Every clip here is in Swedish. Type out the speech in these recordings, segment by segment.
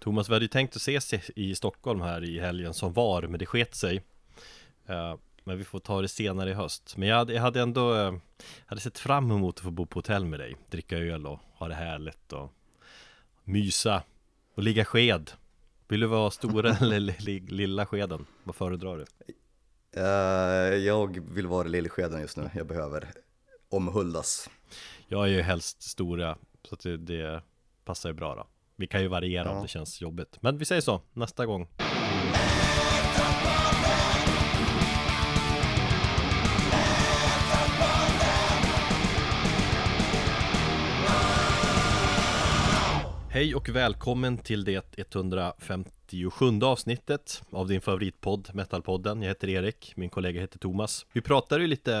Thomas, vi hade ju tänkt att ses i Stockholm här i helgen som var, men det sket sig. Uh, Men vi får ta det senare i höst. Men jag hade, jag hade ändå uh, hade sett fram emot att få bo på hotell med dig Dricka öl och ha det härligt och mysa och ligga sked. Vill du vara stora eller lilla skeden? Vad föredrar du? Uh, jag vill vara lillskeden just nu, jag behöver omhuldas. Jag är ju helst stora, så det, det passar ju bra då Vi kan ju variera ja. om det känns jobbigt Men vi säger så, nästa gång Hej och välkommen till det 157 avsnittet av din favoritpodd Metalpodden. Jag heter Erik, min kollega heter Thomas. Vi pratade ju lite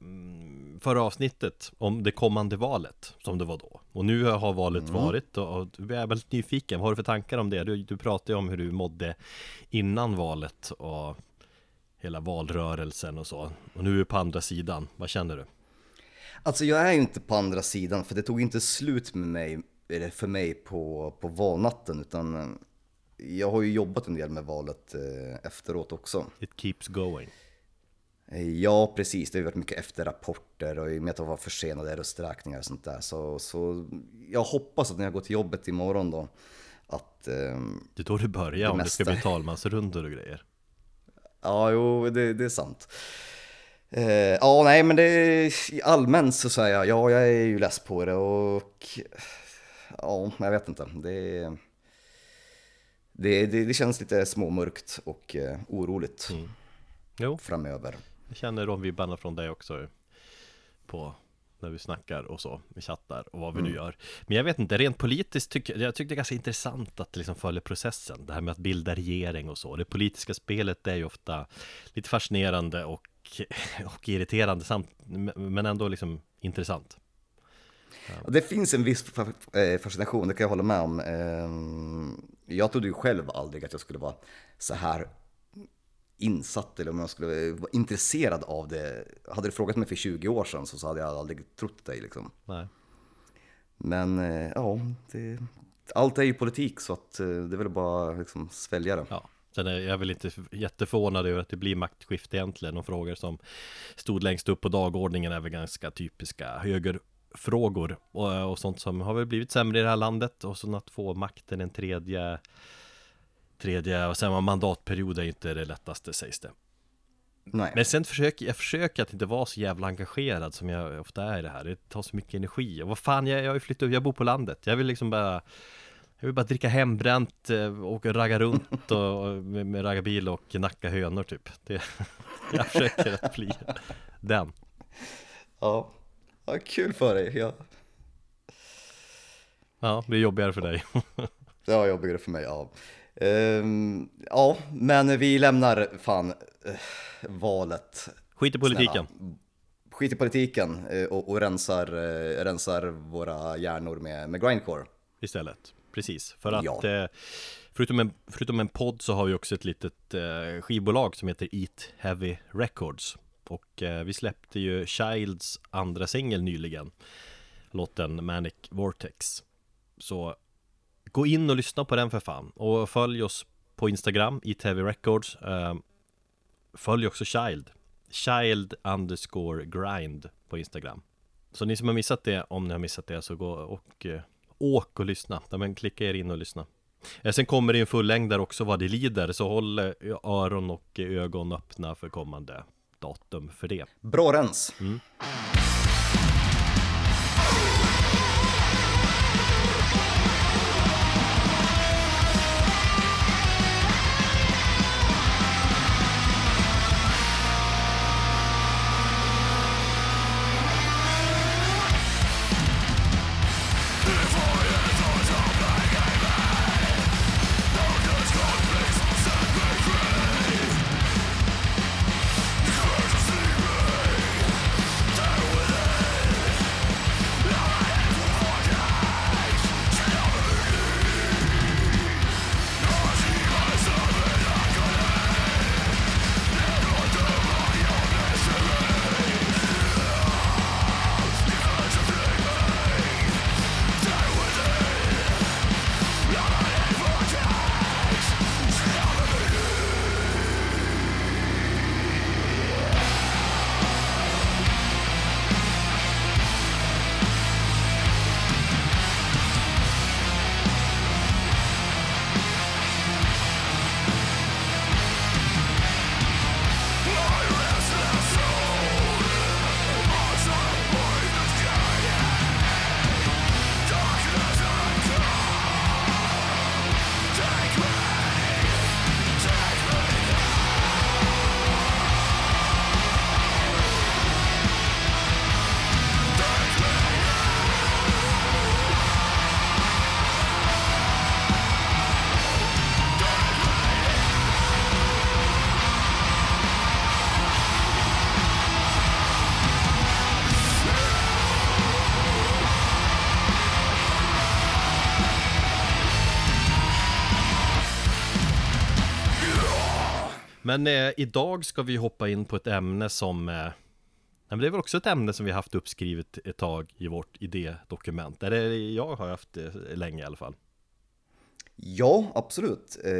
mm, förra avsnittet om det kommande valet som det var då. Och nu har valet mm. varit och vi är väldigt nyfiken. Vad har du för tankar om det? Du, du pratade ju om hur du mådde innan valet och hela valrörelsen och så. Och nu är du på andra sidan. Vad känner du? Alltså jag är ju inte på andra sidan för det tog inte slut med mig för mig på, på valnatten utan eh, jag har ju jobbat en del med valet eh, efteråt också. It keeps going. Eh, ja, precis. Det har varit mycket efterrapporter och i och med att det var försenade rösträkningar och sånt där. Så, så jag hoppas att när jag går till jobbet imorgon då att... Eh, det är då du börjar om mesta... det ska bli talmansrundor och grejer. Ja, jo, det, det är sant. Eh, ja, nej, men det allmänt så säger jag, ja, jag är ju less på det och ja, jag vet inte. Det, det, det, det känns lite småmörkt och eh, oroligt mm. jo. framöver. Jag känner de vibbarna från dig också på när vi snackar och så, vi chattar och vad vi mm. nu gör. Men jag vet inte, rent politiskt tycker jag tycker det är ganska intressant att liksom följa processen. Det här med att bilda regering och så. Det politiska spelet är ju ofta lite fascinerande och, och irriterande samt, men ändå liksom intressant. Ja. Det finns en viss eh, fascination, det kan jag hålla med om. Jag trodde ju själv aldrig att jag skulle vara så här insatt eller om jag skulle vara intresserad av det. Hade du frågat mig för 20 år sedan så hade jag aldrig trott dig liksom. Nej. Men eh, ja, det, allt är ju politik så att eh, det är väl bara liksom svälja det. Ja. Sen är jag väl inte jätteförvånad över att det blir maktskifte egentligen och frågor som stod längst upp på dagordningen är väl ganska typiska höger frågor och, och sånt som har väl blivit sämre i det här landet och så att få makten en tredje tredje och sen mandatperiod är inte det lättaste sägs det. Nej. Men sen försöker jag försöker att inte vara så jävla engagerad som jag ofta är i det här. Det tar så mycket energi. Och vad fan jag, jag har ju flyttat jag bor på landet. Jag vill liksom bara Jag vill bara dricka hembränt eh, och ragga runt och, och med, med raggarbil och nacka hönor typ. Det, Jag försöker att bli den. Ja Ja, kul för dig. Ja, ja det är jobbigare för dig. ja, jobbigare för mig, ja. Um, ja, men vi lämnar fan uh, valet. Skit i politiken. Snälla. Skit i politiken uh, och, och rensar, uh, rensar våra hjärnor med, med grindcore. Istället, precis. För att ja. förutom, en, förutom en podd så har vi också ett litet skivbolag som heter Eat Heavy Records. Och eh, vi släppte ju Childs andra singel nyligen. Låten Manic Vortex. Så Gå in och lyssna på den för fan. Och följ oss på Instagram i TV Records. Eh, Följ också Child. Child underscore grind på Instagram. Så ni som har missat det, om ni har missat det så gå och eh, åk och lyssna. Ja Men klicka er in och lyssna. Eh, Sen kommer det en fullängd där också vad det lider. Så håll eh, öron och eh, ögon öppna för kommande datum för det. Bra rens! Mm. Men eh, idag ska vi hoppa in på ett ämne som eh, men det är väl också ett ämne som vi haft uppskrivet ett tag i vårt idédokument. Eller jag har haft det länge i alla fall. Ja, absolut. Eh,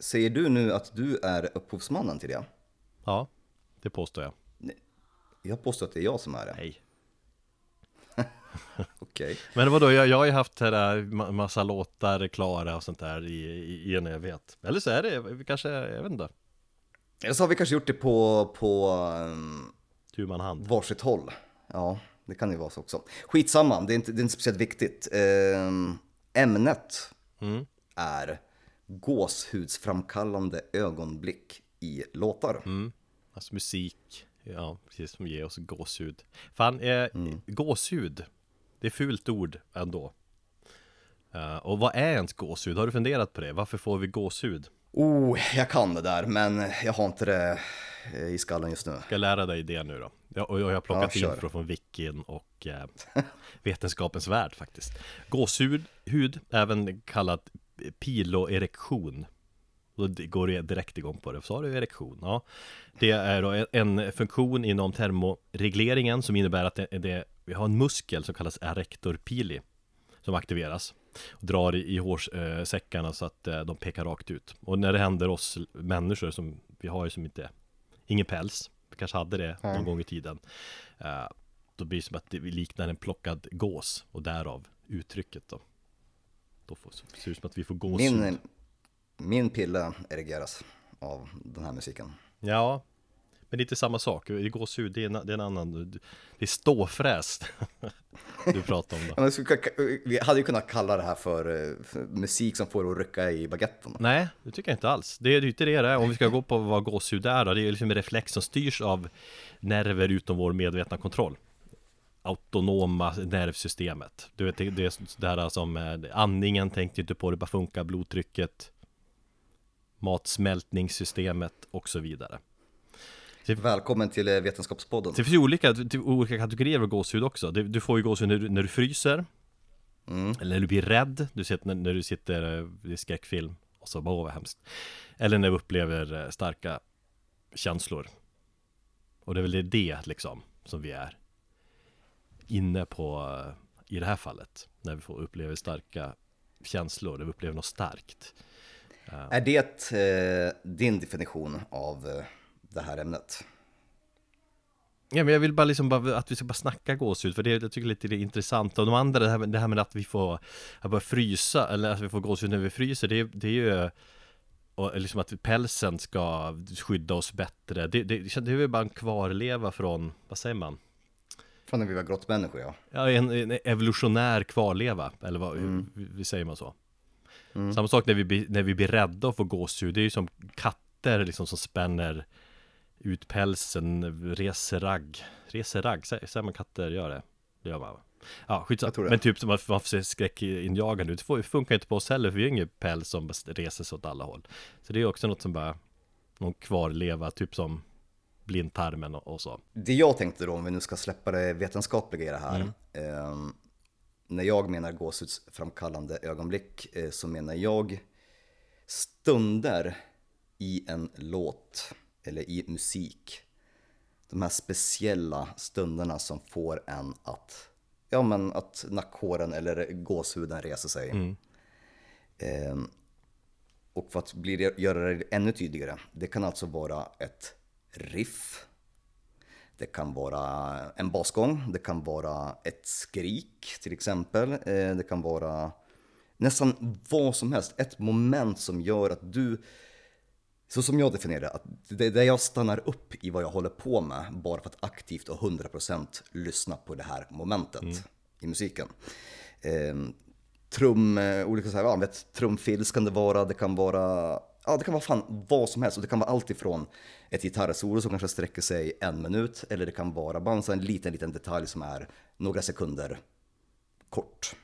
säger du nu att du är upphovsmannen till det? Ja, det påstår jag. Nej, jag påstår att det är jag som är det. Nej. Okej. Okay. Men vadå, jag, jag har ju haft där massa låtar klara och sånt där i, i, i en evighet. Eller så är det kanske, jag vet inte. Eller så har vi kanske gjort det på, på um, tu man hand. varsitt håll. Ja, det kan ju vara så också. Skitsamma, det är inte, det är inte speciellt viktigt. Um, ämnet mm. är gåshudsframkallande ögonblick i låtar. Mm. Alltså musik, ja, precis som ger oss gåshud. Fan, eh, mm. gåshud, det är fult ord ändå. Uh, och vad är ens gåshud? Har du funderat på det? Varför får vi gåshud? Oh, jag kan det där, men jag har inte det eh, i skallen just nu. Ska jag lära dig det nu då? Jag, och jag har plockat ja, info från Wikin och eh, Vetenskapens Värld faktiskt. Gåshud, hud, även kallat piloerektion. Då går det direkt igång på det. Så har du erektion. Ja. Det är då en funktion inom termoregleringen som innebär att det, det, vi har en muskel som kallas erector pili som aktiveras och drar i, i hårsäckarna så att eh, de pekar rakt ut. Och när det händer oss människor som vi har ju som inte ingen päls, vi kanske hade det någon mm. gång i tiden. Eh, då blir det som att det liknar en plockad gås och därav uttrycket då. Då får, ser det ut som att vi får gåshud. Min, min pille erigeras av den här musiken. Ja, men det är inte samma sak. Gåshud, det är en, det är en annan, det är ståfräs du pratar om då. Vi hade ju kunnat kalla det här för, för musik som får att rycka i baguetten. Nej, det tycker jag inte alls. Det är ju inte det det är. Om vi ska gå på vad gåshud är då, det är liksom en reflex som styrs av nerver utom vår medvetna kontroll autonoma nervsystemet. Du vet, det, det är sådär som eh, andningen tänkte inte på, det bara funkar, blodtrycket, matsmältningssystemet och så vidare. Välkommen till eh, Vetenskapspodden. Det finns ju olika, olika kategorier av gåshud också. Du får ju gåshud när du, när du fryser, mm. eller när du blir rädd, du ser när, när du sitter eh, i skräckfilm och så bara åh vad hemskt. Eller när du upplever starka känslor. Och det är väl det liksom som vi är inne på i det här fallet. När vi får uppleva starka känslor, när vi upplever något starkt. Är det eh, din definition av eh, det här ämnet? Ja, men jag vill bara liksom bara, att vi ska bara snacka gåshud, för det jag tycker jag är lite intressant. Och de andra, det här, med, det här med att vi får att bara frysa, eller att vi får gåshud när vi fryser, det, det är ju och liksom att pälsen ska skydda oss bättre. Det, det, det är väl bara en kvarleva från, vad säger man? Från när vi var grottmänniskor ja. Ja, en, en evolutionär kvarleva, eller vad, mm. vi, säger man så? Mm. Samma sak när vi, när vi blir rädda och får gåshud, det är ju som katter liksom som spänner ut pälsen, reser ragg, reser ragg, säger man katter gör det? Det gör man va? Ja, skitsamma. Men typ som man får se skräckinjagande ut, det funkar inte på oss heller, för vi har ingen päls som reser sig åt alla håll. Så det är också något som bara, någon kvarleva, typ som blindtarmen och, så. Det jag tänkte då, om vi nu ska släppa det vetenskapliga i det här. Mm. Eh, när jag menar gåshudsframkallande ögonblick eh, så menar jag stunder i en låt eller i musik. De här speciella stunderna som får en att, ja men att nackhåren eller gåshuden reser sig. Mm. Eh, och för att bli göra det ännu tydligare, det kan alltså vara ett riff. Det kan vara en basgång, det kan vara ett skrik till exempel. Eh, det kan vara nästan vad som helst, ett moment som gör att du, så som jag definierar det, att det är där jag stannar upp i vad jag håller på med bara för att aktivt och 100% lyssna på det här momentet mm. i musiken. Eh, trum, olika så här, ja, vet, trumfills kan det vara, det kan vara ja, det kan vara fan vad som helst och det kan vara allt ifrån ett gitarrsolo som kanske sträcker sig en minut eller det kan vara bara en liten, liten detalj som är några sekunder kort.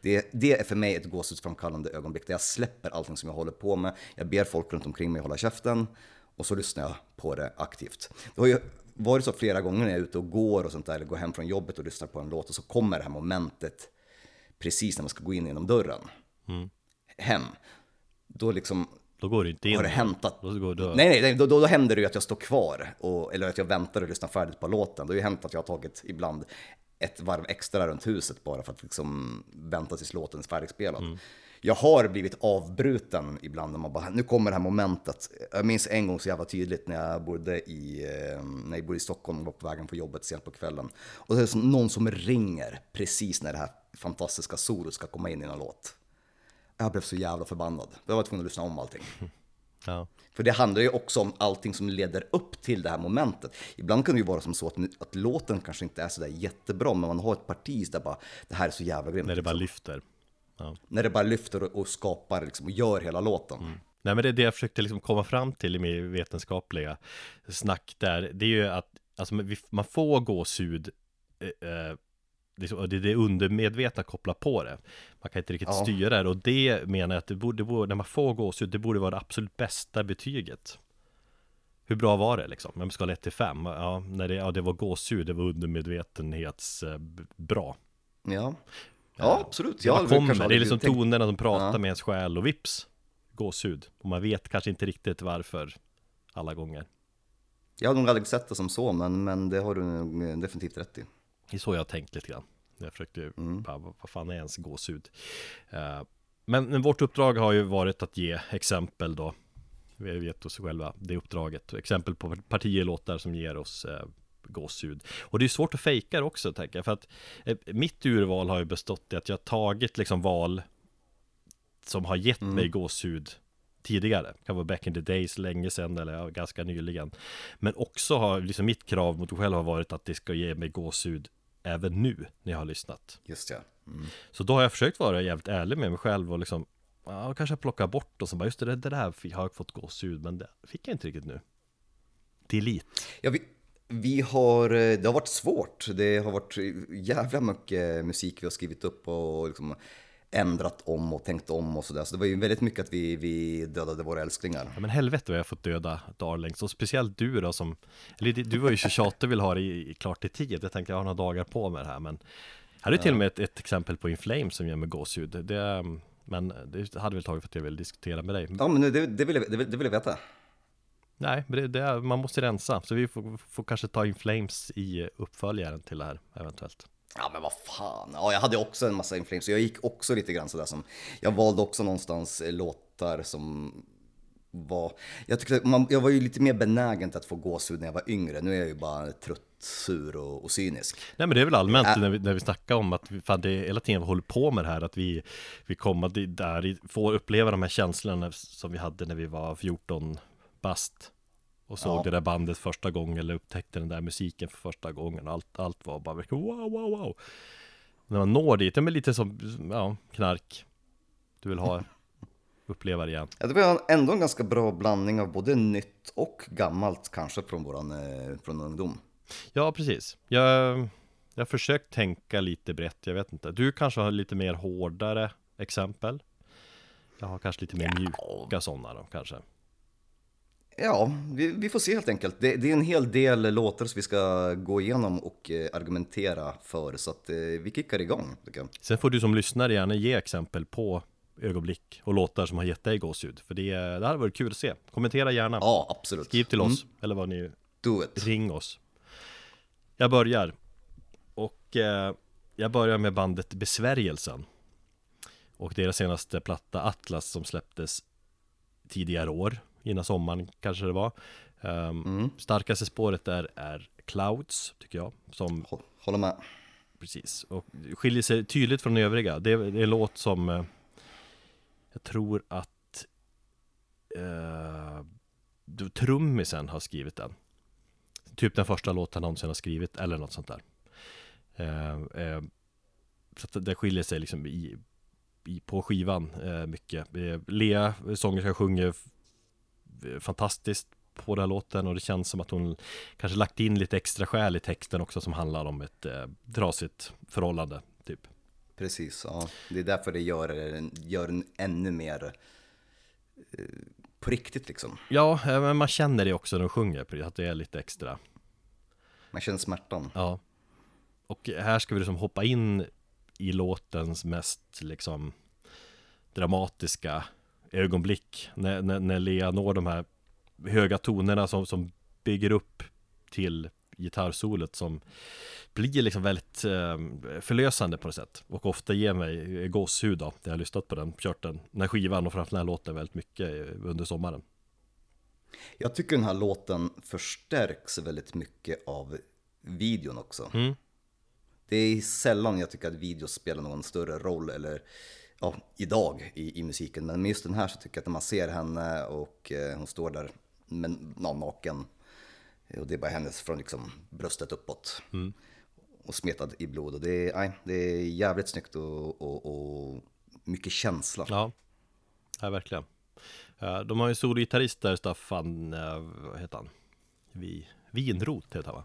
Det, det är för mig ett gåshudsframkallande ögonblick där jag släpper allting som jag håller på med. Jag ber folk runt omkring mig hålla käften och så lyssnar jag på det aktivt. Det har ju varit så flera gånger när jag är ute och går och sånt där, eller går hem från jobbet och lyssnar på en låt och så kommer det här momentet precis när man ska gå in genom dörren. Mm. Hem då liksom Då går du inte in. Har det hänt att... Då. Nej, nej, nej då, då, då händer det ju att jag står kvar, och, eller att jag väntar och lyssnar färdigt på låten. Det har ju hänt att jag har tagit ibland ett varv extra runt huset bara för att liksom vänta tills låten är färdigspelad. Mm. Jag har blivit avbruten ibland när man bara, nu kommer det här momentet. Jag minns en gång så jävla tydligt när jag bodde i, eh, när jag bodde i Stockholm och var på vägen på jobbet sent på kvällen. Och det är någon som ringer precis när det här fantastiska solot ska komma in i en låt. Jag blev så jävla förbannad. Jag var tvungen att lyssna om allting. Ja. För det handlar ju också om allting som leder upp till det här momentet. Ibland kan det ju vara som så att, att låten kanske inte är sådär jättebra, men man har ett parti där bara, det här är så jävla grymt. När det bara lyfter. Ja. När det bara lyfter och, och skapar liksom, och gör hela låten. Mm. Nej men det är det jag försökte liksom komma fram till i min vetenskapliga snack där. Det är ju att alltså, man får gåshud eh, eh liksom, det är det undermedvetna kopplar på det. Man kan inte riktigt ja. styra det och det menar jag att det borde, det borde, när man får gåshud, det borde vara det absolut bästa betyget. Hur bra var det liksom? Vem ska ha 1 till 5? Ja, när det, ja, det var gåshud, det var undermedvetenhetsbra. Eh, ja. Ja, absolut. Ja, kommer, det är liksom tänkt... tonerna som pratar ja. med ens själ och vips Gåshud. Och man vet kanske inte riktigt varför alla gånger. Jag har nog aldrig sett det som så, men, men det har du definitivt rätt i. Det är så jag har tänkt lite grann. Jag försökte, mm. bara, vad fan är ens gåshud? Uh, men vårt uppdrag har ju varit att ge exempel då. Vi har gett oss själva det uppdraget. Exempel på partier låtar som ger oss uh, gåshud. Och det är svårt att fejka det också, tänker jag. För att uh, mitt urval har ju bestått i att jag tagit liksom val som har gett mm. mig gåshud tidigare. Det kan vara back in the days, länge sedan eller ja, ganska nyligen. Men också har liksom mitt krav mot mig själv har varit att det ska ge mig gåshud även nu när jag har lyssnat. Just det. Mm. Så då har jag försökt vara jävligt ärlig med mig själv och liksom Ja, kanske plocka bort och så bara just det, det där har jag fått gåshud men det fick jag inte riktigt nu. Delete. Ja, vi, vi har, eh, det har varit svårt. Det har varit jävla mycket musik vi har skrivit upp och liksom ändrat om och tänkt om och sådär. Så det var ju väldigt mycket att vi, vi dödade våra älsklingar. Ja, men helvete vad jag fått döda Darlings och speciellt du då som, eller du var ju så tjatig och vill ha det i, klart i tid. Jag tänkte jag har några dagar på mig det här men här är till och med ett, ett exempel på Inflame som ger mig gåshud. Det, men det hade väl tagit för att jag vill diskutera med dig. Ja men det, det, vill, jag, det, det vill jag veta. Nej, det, det, man måste rensa. Så vi får, får kanske ta Inflames i uppföljaren till det här eventuellt. Ja men vad fan, ja, jag hade också en massa inflames, så jag gick också lite grann sådär som, jag valde också någonstans eh, låtar som var, jag tyckte, man, jag var ju lite mer benägen till att få gåshud när jag var yngre, nu är jag ju bara trött, sur och, och cynisk. Nej men det är väl allmänt äh, när, vi, när vi snackar om att vi, fan, det är hela tiden vi håller på med det här, att vi, vi kommer där, får uppleva de här känslorna som vi hade när vi var 14 bast och såg ja. det där bandet första gången eller upptäckte den där musiken för första gången. Allt, allt var bara wow, wow, wow. När man når dit, det är lite som ja, knark. Du vill ha, uppleva det igen. Ja, det var ändå en ganska bra blandning av både nytt och gammalt kanske från våran eh, från ungdom. Ja, precis. Jag, jag har försökt tänka lite brett, jag vet inte. Du kanske har lite mer hårdare exempel. Jag har kanske lite mer ja. mjuka sådana då kanske. Ja, vi, vi, får se helt enkelt. Det, det, är en hel del låtar som vi ska gå igenom och eh, argumentera för, så att eh, vi kickar igång. Sen får du som lyssnare gärna ge exempel på ögonblick och låtar som har gett dig gåshud. För det, det hade varit kul att se. Kommentera gärna. Ja, absolut. Skriv till oss, mm. eller vad ni... Do it. Ring oss. Jag börjar. Och eh, jag börjar med bandet Besvärjelsen. Och deras senaste platta Atlas som släpptes tidigare år innan sommaren kanske det var. Um, mm. Starkaste spåret där är Clouds, tycker jag. Som, Håller med. Precis, och skiljer sig tydligt från övriga. Det är, det är en låt som uh, jag tror att uh, trummisen har skrivit den. Typ den första låten han någonsin har skrivit, eller något sånt där. Uh, uh, så det skiljer sig liksom i, i på skivan mycket. Lea, sångerska, sjunger fantastiskt på den här låten och det känns som att hon kanske lagt in lite extra skäl i texten också som handlar om ett eh, trasigt förhållande typ. Precis, ja. Det är därför det gör, gör den ännu mer eh, på riktigt liksom. Ja, eh, men man känner det också när de sjunger, att det är lite extra. Man känner smärtan. Ja. Och här ska vi liksom hoppa in i låtens mest liksom dramatiska ögonblick när, när, när Lea når de här höga tonerna som, som bygger upp till gitarrsolet som blir liksom väldigt eh, förlösande på något sätt och ofta ger mig gåshud då, när jag har lyssnat på den, kört den, den här skivan och framförallt den här låten väldigt mycket under sommaren. Jag tycker den här låten förstärks väldigt mycket av videon också. Mm. Det är sällan jag tycker att video spelar någon större roll eller ja, idag i, i musiken. Men just den här så tycker jag att när man ser henne och eh, hon står där med, ja, naken och det är bara hennes från liksom bröstet uppåt. Mm. Och smetad i blod. Och det är, nej, det är jävligt snyggt och, och, och mycket känsla. Ja, ja verkligen. De har ju en sologitarrist där, Staffan, eh, vad heter han? Vi, Vinrot heter han va?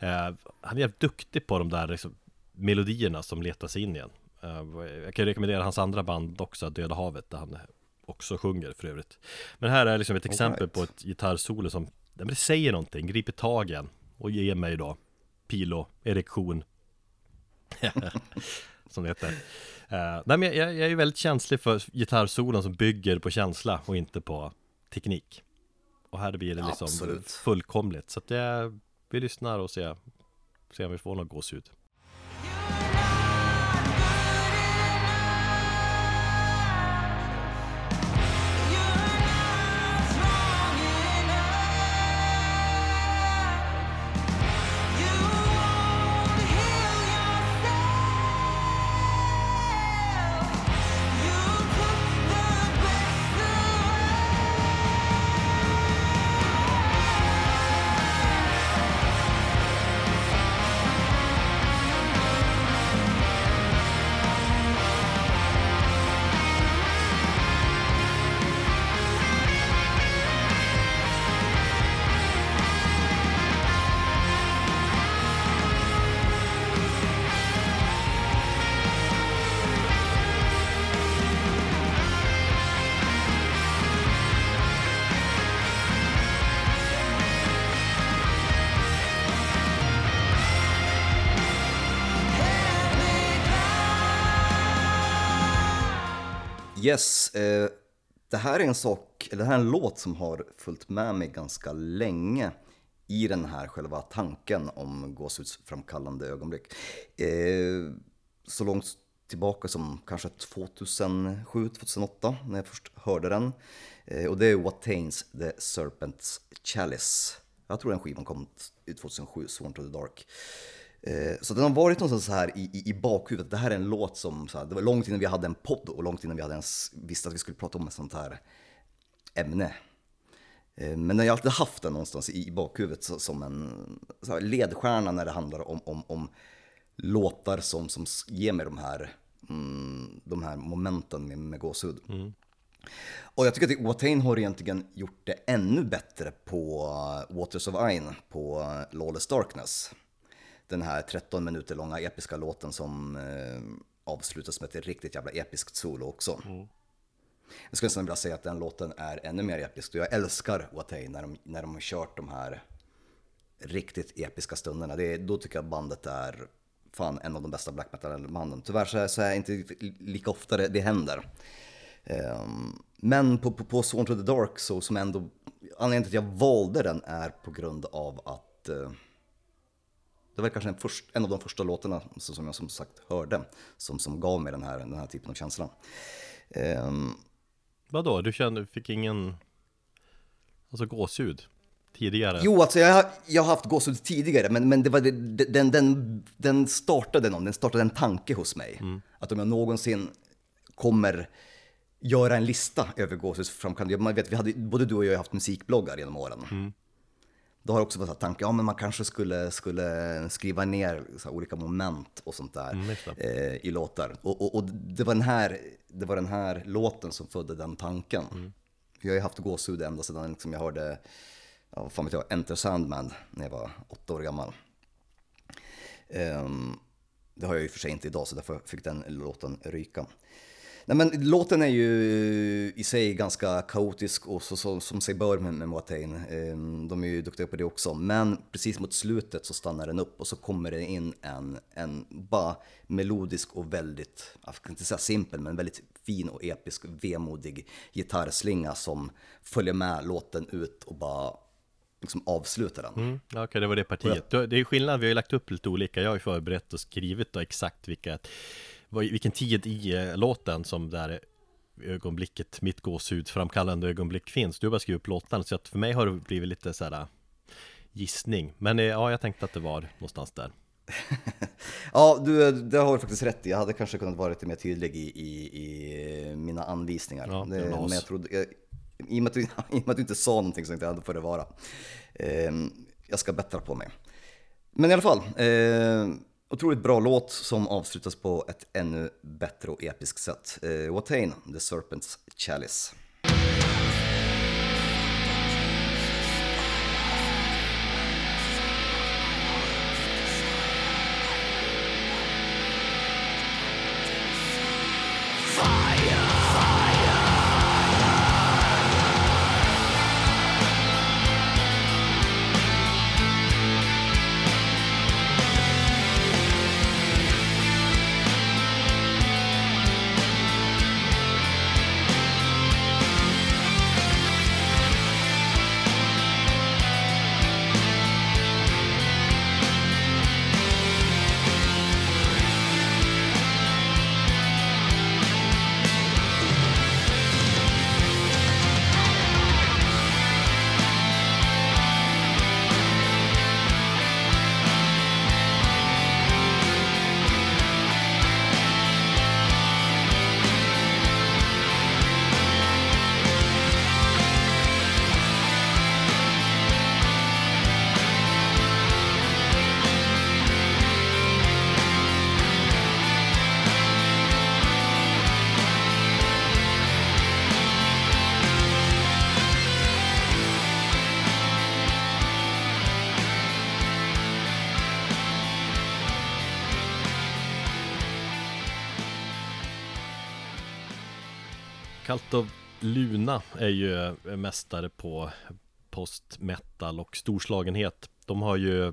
Eh, han är jävligt duktig på de där liksom, melodierna som letar sig in igen. Eh, jag kan rekommendera hans andra band också, Döda havet, där han också sjunger för övrigt. Men här är liksom ett exempel right. på ett gitarrsolo som det säger någonting, griper tag igen och ger mig då pilo, erektion. som det heter. Uh, nej, men jag, jag, är väldigt känslig för gitarrsolon som bygger på känsla och inte på teknik. Och här blir det liksom Absolut. fullkomligt. Så att jag, vi lyssnar och ser, ser om vi får något gåshud. Yes, eh, det här är en sak, eller det här är en låt som har följt med mig ganska länge i den här själva tanken om gåshudsframkallande ögonblick. Eh, så långt tillbaka som kanske 2007-2008 när jag först hörde den. Eh, och det är What Tains the Serpent's Chalice. Jag tror den skivan kom ut 2007, Sworn to the Dark. Eh, så den har varit någonstans så här i, i, i bakhuvudet. Det här är en låt som, så här, det var långt innan vi hade en podd och långt innan vi hade ens visste att vi skulle prata om ett sånt här ämne. Eh, men jag har alltid haft den någonstans i, bakhuvudet som en så här, ledstjärna när det handlar om, om, om låtar som, som ger mig de här, mm, de här momenten med, med gåshud. Mm. Och jag tycker att Watain har egentligen gjort det ännu bättre på Waters of Ain på Lawless Darkness den här 13 minuter långa episka låten som eh, avslutas med ett riktigt jävla episkt solo också. Mm. Jag skulle nästan vilja säga att den låten är ännu mer episk och jag älskar Watay när de, när de har kört de här riktigt episka stunderna. Det, då tycker jag bandet är fan en av de bästa black metal-banden. Tyvärr så är, så är inte lika ofta det, det händer. Um, men på, på, på Sworn to the Dark så som ändå, anledningen till att jag valde den är på grund av att uh, det var kanske en, först, en, av de första låtarna som jag som sagt hörde, som, som gav mig den här, den här typen av känsla. Um, Vadå, du kände, du fick ingen, alltså gåshud? Tidigare? Jo, alltså jag, jag har haft gåshud tidigare, men, men det var, den, den, den startade någon, den startade en tanke hos mig. Mm. Att om jag någonsin kommer göra en lista över gåshudsframkallande, man vet, vi hade, både du och jag har haft musikbloggar genom åren. Mm. Då har det också varit tanken, ja men man kanske skulle, skulle skriva ner olika moment och sånt där mm, eh, i låtar. Och, och, och, det, var den här, det var den här låten som födde den tanken. Mm. Jag har ju haft gåshud ända sedan liksom jag hörde, ja, vad fan vet jag, Enter Sandman när jag var åtta år gammal. Um, det har jag ju för sig inte idag så därför fick den låten ryka. Nej men låten är ju i sig ganska kaotisk och så, så som sig bör med, med Watain. Ehm, de är ju duktiga på det också. Men precis mot slutet så stannar den upp och så kommer det in en, en bara melodisk och väldigt, jag ska inte säga simpel, men väldigt fin och episk, vemodig gitarrslinga som följer med låten ut och bara liksom avslutar den. Mm, Okej, okay, det var det partiet. Det är skillnad, vi har ju lagt upp lite olika. Jag har ju förberett och skrivit då exakt vilka vilken tid i eh, låten som där ögonblicket, mitt gåshud framkallande ögonblick finns. Du har bara skrivit upp låtarna så att för mig har det blivit lite sådär eh, gissning. Men eh, ja, jag tänkte att det var någonstans där. ja, du, det har du faktiskt rätt i. Jag hade kanske kunnat vara lite mer tydlig i, i, i mina anvisningar. Ja, det, men jag trodde, jag, i, och med att du, I och med att du inte sa någonting så tänkte jag, det får det vara. Eh, jag ska bättra på mig. Men i alla fall. Eh, Otroligt bra låt som avslutas på ett ännu bättre och episkt sätt. Eh, Watain, The Serpent's Chalice. Cult of Luna är ju mästare på post-metal och storslagenhet. De har ju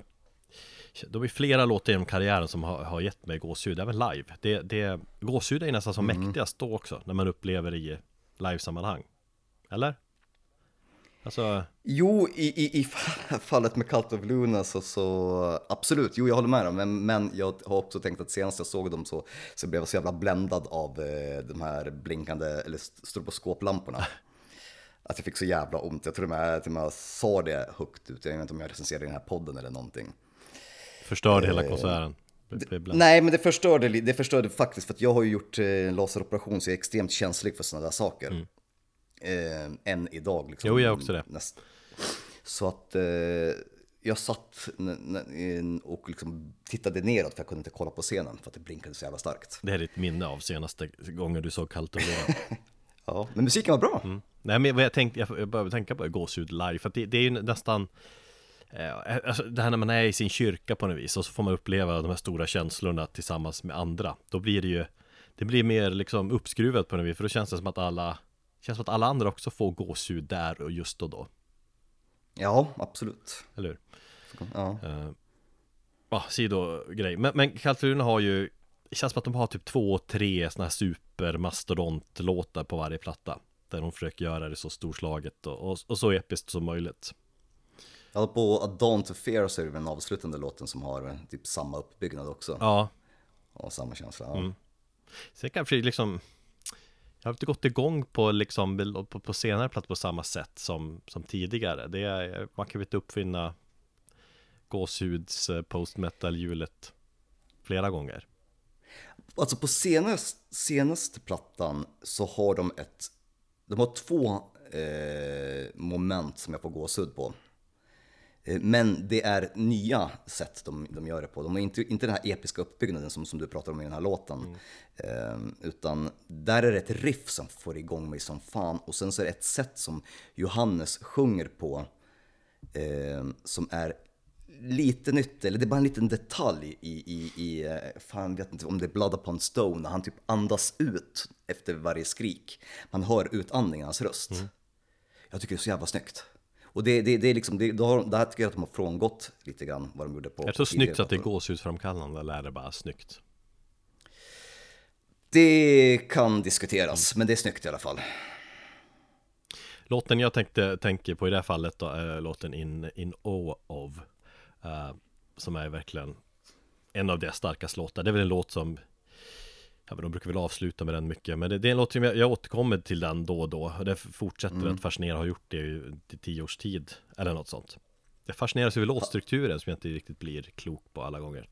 de är flera låtar genom karriären som har, har gett mig gåshud, även live. Det, det, gåshud är nästan som mm. mäktigast då också, när man upplever i livesammanhang. Eller? Alltså... Jo, i, i, i fallet med Cult of Luna så, så absolut, jo jag håller med dem, men, men jag har också tänkt att senast jag såg dem så, så blev jag så jävla bländad av eh, de här blinkande, eller stroboskoplamporna. Att jag fick så jävla ont, jag tror att jag sa det högt ut, jag vet inte om jag recenserade den här podden eller någonting. Förstörde eh, hela konserten? Nej, men det förstörde, det förstörde faktiskt för att jag har ju gjort eh, laseroperation så jag är extremt känslig för sådana där saker. Mm eh, än idag. Liksom, jo, jag också det. Näst. Så att eh, jag satt och liksom tittade neråt för jag kunde inte kolla på scenen för att det blinkade så jävla starkt. Det är ditt minne av senaste gången du såg Kallt och Ja, men musiken var bra. Mm. Nej, men jag tänkte, jag började tänka på gåshud live, för att det, det är ju nästan eh, Alltså det här när man är i sin kyrka på något vis och så får man uppleva de här stora känslorna tillsammans med andra Då blir det ju Det blir mer liksom uppskruvat på något vis för då känns det som att alla Känns som att alla andra också får gåshud där och just då då. Ja, absolut. Eller hur? Ja. Uh, ah, sidogrej. Men, men Kalturuna har ju Det känns som att de har typ två, tre sådana här supermastodontlåtar på varje platta. Där de försöker göra det så storslaget och, och, och så episkt som möjligt. Ja, på A Dawn to Fear så är det den avslutande låten som har eh, typ samma uppbyggnad också. Ja. Och samma känsla, ja. Mm. Sen kanske liksom jag har inte gått igång på, liksom, på, på senare plattor på samma sätt som, som tidigare. Det är, man kan väl inte uppfinna gåshuds eh, post metal hjulet flera gånger. Alltså på senast, senaste plattan så har de ett, de har två eh, moment som jag får gåshud på. Eh, men det är nya sätt de, de gör det på. De har inte, inte den här episka uppbyggnaden som, som du pratar om i den här låten. Mm. Eh, utan där är det ett riff som får igång mig som fan. Och sen så är det ett sätt som Johannes sjunger på. Eh, som är lite nytt, eller det är bara en liten detalj i, i, i eh, fan vet inte om det är Blood upon Stone, när han typ andas ut efter varje skrik. Man hör utandningen i hans röst. Mm. Jag tycker det är så jävla snyggt. Och det, det, det är liksom, det, det, har, det här tycker jag att de har frångått lite grann vad de gjorde på... Är det så snyggt så att det är gåshudsframkallande eller är det bara snyggt? Det kan diskuteras, mm. men det är snyggt i alla fall. Låten jag tänkte, tänker på i det här fallet då är låten In, In Awe of uh, Som är verkligen en av deras starkaste låtar. Det är väl en låt som Ja, men de brukar väl avsluta med den mycket Men det, det är en låt som jag, jag återkommer till den då och då Och det fortsätter mm. att fascinera, har gjort det i tio års tid Eller något sånt Jag fascineras över låtstrukturen som jag inte riktigt blir klok på alla gånger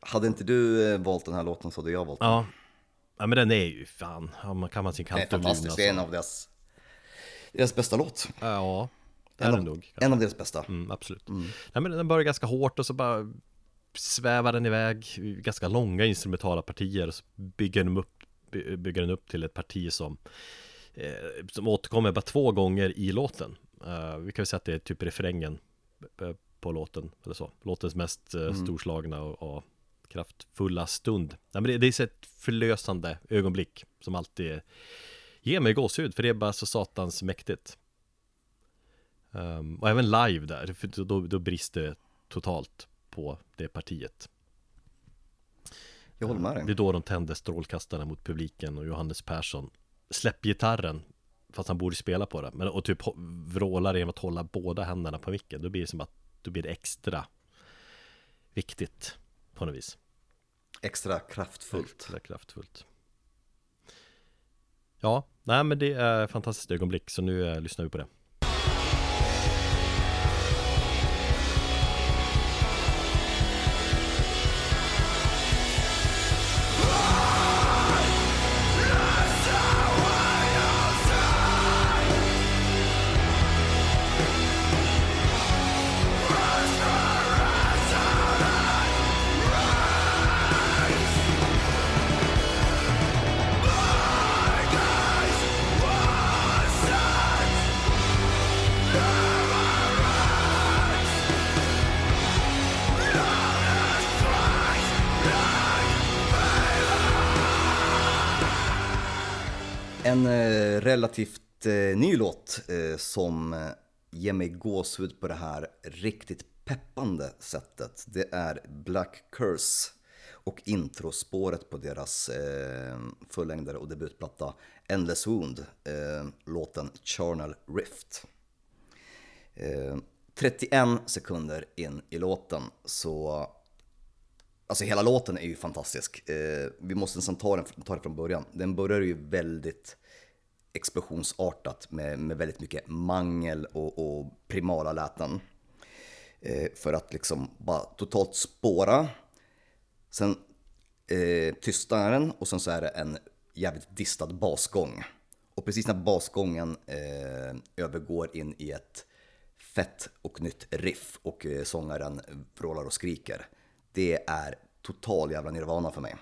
Hade inte du eh, valt den här låten så hade jag valt den Ja Ja men den är ju fan, ja, kan man sin kant Det är fantastiskt, det är en av deras deras bästa låt. Ja, det är en den nog. Kanske. En av deras bästa. Mm, absolut. Mm. Nej, men den börjar ganska hårt och så bara svävar den iväg ganska långa instrumentala partier och så bygger den upp, bygger den upp till ett parti som eh, som återkommer bara två gånger i låten. Uh, vi kan väl säga att det är typ refrängen eh, på låten eller så. Låtens mest uh, mm. storslagna och, och, kraftfulla stund. Nej, men det, det är ett förlösande ögonblick som alltid Ge mig gåshud, för det är bara så satans mäktigt. Um, och även live där, för då, då brister det totalt på det partiet. Jag håller med dig. Det är då de tänder strålkastarna mot publiken och Johannes Persson släpper gitarren fast han borde spela på det. Men, och typ vrålar genom att hålla båda händerna på micken. Då blir det som att då blir det extra viktigt på något vis. Extra kraftfullt. Extra kraftfullt. Ja, nej men det är fantastiskt ögonblick så nu eh, lyssnar vi på det. Relativt eh, ny låt eh, som eh, ger mig gåshud på det här riktigt peppande sättet. Det är Black Curse och introspåret på deras eh, fullängdare och debutplatta Endless Wound, eh, låten Charnel Rift. Eh, 31 sekunder in i låten så Alltså hela låten är ju fantastisk. Eh, vi måste nästan ta, den, ta den från början. Den börjar ju väldigt explosionsartat med, med väldigt mycket mangel och, och primala läten. Eh, för att liksom bara totalt spåra. Sen eh, tystnar den och sen så är det en jävligt distad basgång. Och precis när basgången eh, övergår in i ett fett och nytt riff och eh, sångaren vrålar och skriker det är total jävla nirvana för mig.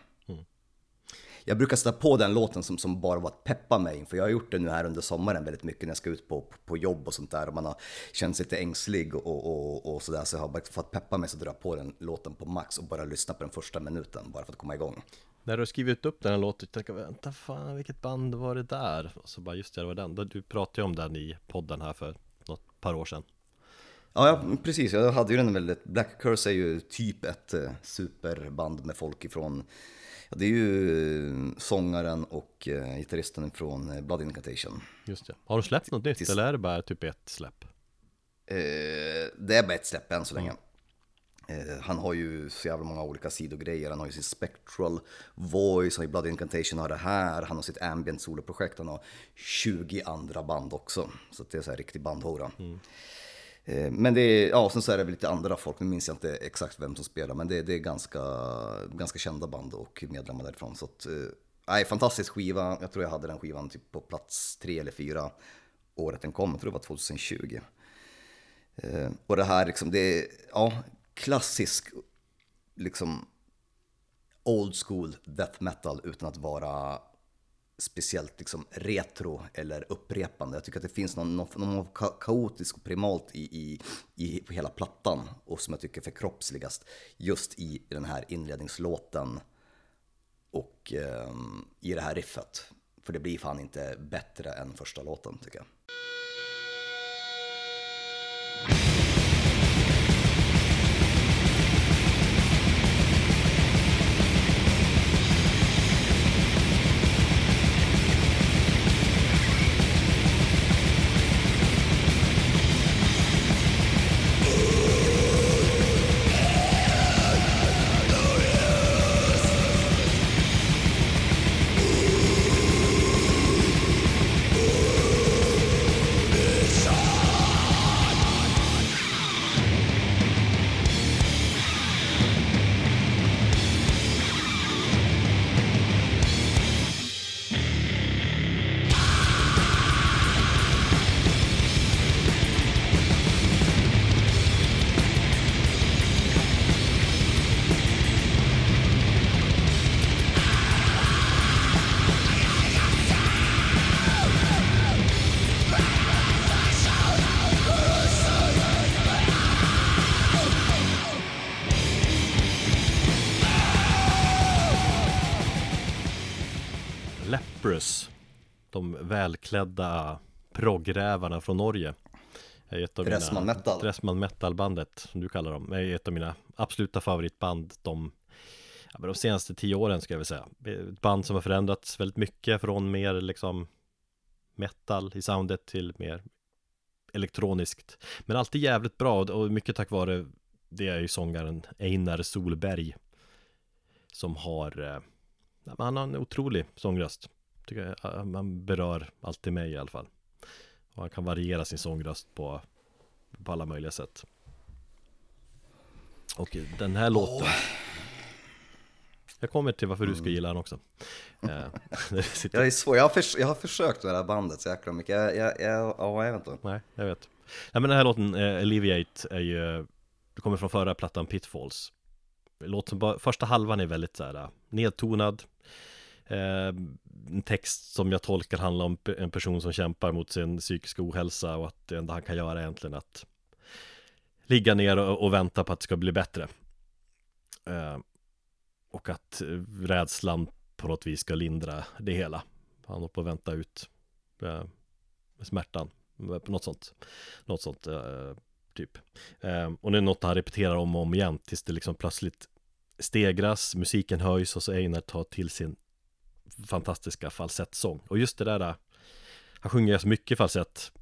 Jag brukar sätta på den låten som, som bara var att peppa mig, för jag har gjort det nu här under sommaren väldigt mycket när jag ska ut på, på, på jobb och sånt där och man har känt sig lite ängslig och, och, och sådär. Så jag har bara för att peppa mig så drar jag på den låten på max och bara lyssna på den första minuten bara för att komma igång. När du har skrivit upp den här låten, tänker jag, vänta fan vilket band var det där? Och så bara just det, det var den. Du pratade ju om den i podden här för något par år sedan. Ja, ja, precis. Jag hade ju den väldigt... Black Curse är ju typ ett eh, superband med folk ifrån... Ja, det är ju eh, sångaren och eh, gitarristen från Blood Incantation. Just det. Har de släppt något nytt eller är det bara typ ett släpp? Eh, det är bara ett släpp än så länge. Mm. Eh, han har ju så jävla många olika sidogrejer. Han har ju sin Spectral Voice, han har Blood Incantation, har det här. Han har sitt ambient soloprojekt, han har 20 andra band också. Så det är så här riktig bandhora. Mm. Eh, men det är, ja, sen så är det väl lite andra folk, nu minns jag inte exakt vem som spelar, men det, det är ganska, ganska kända band och medlemmar därifrån. Så att, eh, nej, fantastisk skiva, jag tror jag hade den skivan typ på plats tre eller fyra året den kom, jag tror det var 2020. Eh, och det här liksom, det är, ja, klassisk, liksom old school death metal utan att vara speciellt liksom retro eller upprepande. Jag tycker att det finns någon, någon, någon kaotisk och primalt i, i, i hela plattan och som jag tycker förkroppsligast just i den här inledningslåten och eh, i det här riffet. För det blir fan inte bättre än första låten tycker jag. Välklädda proggrävarna från Norge. Ett av Dressman mina, Metal. Dressman Metal bandet som du kallar dem är ett av mina absoluta favoritband de, ja, de senaste tio åren ska jag väl säga. Ett band som har förändrats väldigt mycket från mer liksom metal i soundet till mer elektroniskt. Men alltid jävligt bra och mycket tack vare det är ju sångaren Einar Solberg Som har eh, Han har en otrolig sångröst Tycker jag, man berör alltid mig i alla fall. Och han kan variera sin sångröst på, på alla möjliga sätt. Och den här låten. Jag kommer till varför du ska gilla den också. Eh, Jag är svår, jag har, förs jag har försökt med det här bandet så jäkla mycket. Jag, jag, jag, ja, jag vet inte. Nej, jag vet. Nej men den här låten, eh, Alleviate, är ju Det kommer från förra plattan Pitfalls. Låt bara, första halvan är väldigt så här nedtonad. Eh, Eh, en text som jag tolkar handlar om en person som kämpar mot sin psykiska ohälsa och att det enda han kan göra är egentligen att ligga ner och, och vänta på att det ska bli bättre. Eh, och att rädslan på något vis ska lindra det hela. Han håller på att vänta ut eh, smärtan, något sånt. Något sånt typ. Och det är något han repeterar om och om igen tills det liksom plötsligt stegras, musiken höjs och så Einar tar till sin fantastiska falsettsång. Och just det där, han sjunger så mycket falsett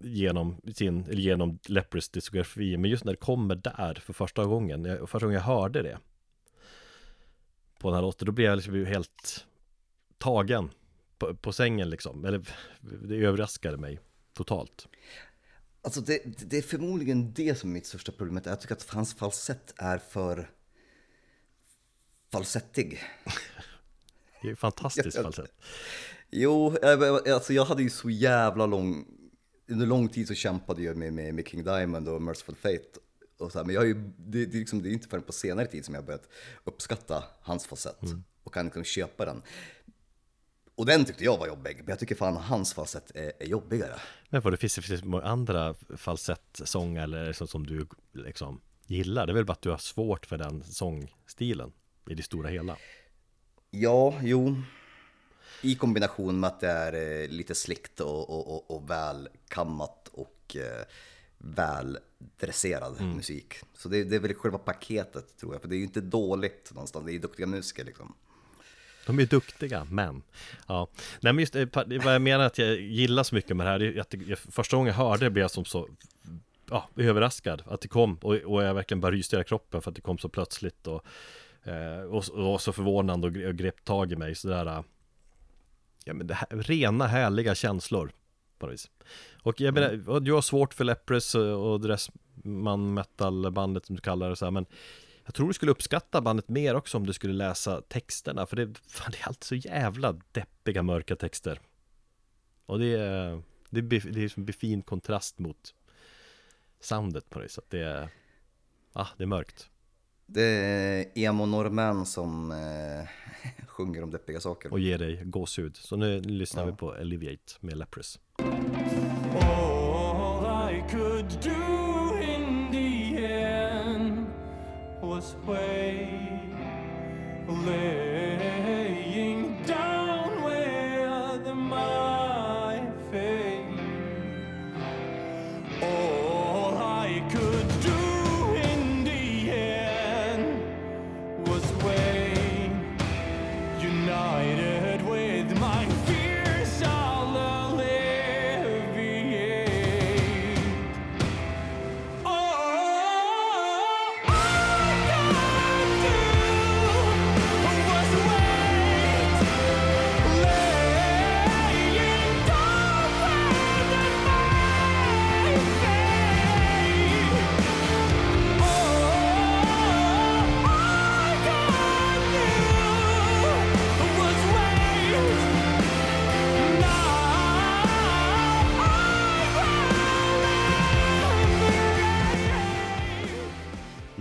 genom sin, eller genom Lepris diskografi, men just när det kommer där för första gången, jag, första gången jag hörde det på den här låten, då blev jag liksom helt tagen på, på sängen liksom, eller det överraskade mig totalt. Alltså det, det är förmodligen det som är mitt största problem, jag tycker att hans falsett är för falsettig. Det är fantastiskt falsett. Jo, alltså jag hade ju så jävla lång, under lång tid så kämpade jag med, med, med King Diamond och Merciful Fate. Och så här, men jag har ju, det, det, är liksom, det är inte förrän på senare tid som jag har börjat uppskatta hans falsett mm. och kan liksom köpa den. Och den tyckte jag var jobbig, men jag tycker fan hans falsett är, är jobbigare. Men vad det finns det finns andra falsettsånger eller så, som du liksom gillar? Det är väl bara att du har svårt för den sångstilen i det stora hela? Ja, jo. I kombination med att det är eh, lite slickt och, och, och, och välkammat och eh, väldresserad mm. musik. Så det, det, är väl själva paketet tror jag, för det är ju inte dåligt någonstans, det är ju duktiga musiker liksom. De är duktiga, men ja. Nej men just eh, vad jag menar att jag gillar så mycket med det här, det är att jag, första gången jag hörde det blev jag som så ja, överraskad att det kom och, och jag verkligen bara ryste i kroppen för att det kom så plötsligt och Eh, och, och så förvånande och, och grep tag i mig sådär eh, Ja men det här, rena härliga känslor på något vis. Och jag menar, mm. du har svårt för Lepres och Dressman metal-bandet som du kallar det så här, men jag tror du skulle uppskatta bandet mer också om du skulle läsa texterna, för det, fan, det är alltid så jävla deppiga mörka texter. Och det är, det är, det är som en fin kontrast mot soundet på det, så att det är, ah, det är mörkt. Det är emo-norrmän som eh, sjunger om deppiga saker. Och ger dig gåshud. Så nu lyssnar ja. vi på Alleviate med Leprous. All I could do in the end was wait, laying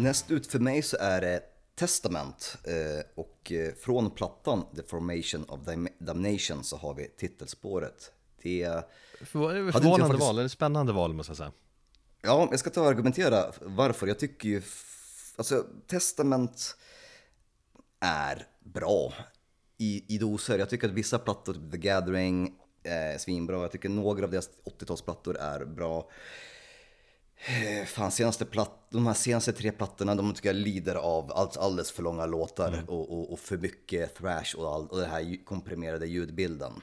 Näst ut för mig så är det Testament eh, och eh, från plattan The Formation of Dam- Damnation så har vi titelspåret. Det är... Förvånande faktiskt- val, eller spännande val måste jag säga. Ja, jag ska ta och argumentera varför. Jag tycker ju... Alltså, Testament är bra i, i doser. Jag tycker att vissa plattor, The Gathering, är svinbra. Jag tycker några av deras 80-talsplattor är bra. Eh, Fan, senaste platt, de här senaste tre plattorna, de tycker jag lider av allt, alldeles för långa låtar och, och, och för mycket thrash och, all, och den här komprimerade ljudbilden.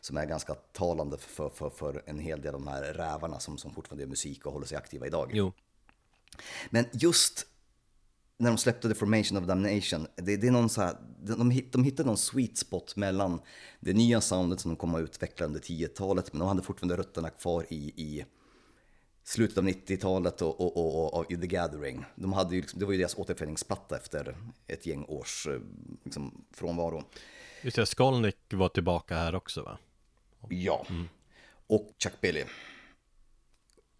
Som är ganska talande för, för, för en hel del av de här rävarna som, som fortfarande gör musik och håller sig aktiva idag. Jo, Men just när de släppte The Formation of Damnation, det, det är någon så här, de, hitt- de hittade någon sweet spot mellan det nya soundet som de kom att utveckla under 10-talet, men de hade fortfarande rötterna kvar i, i slutet av 90-talet och, och, och, och, The Gathering. De hade ju liksom, det var ju deras återföreningsplatta efter ett gäng års eh, liksom, frånvaro. just det, Skolnick var tillbaka här också va? Ja. Och Chuck Billy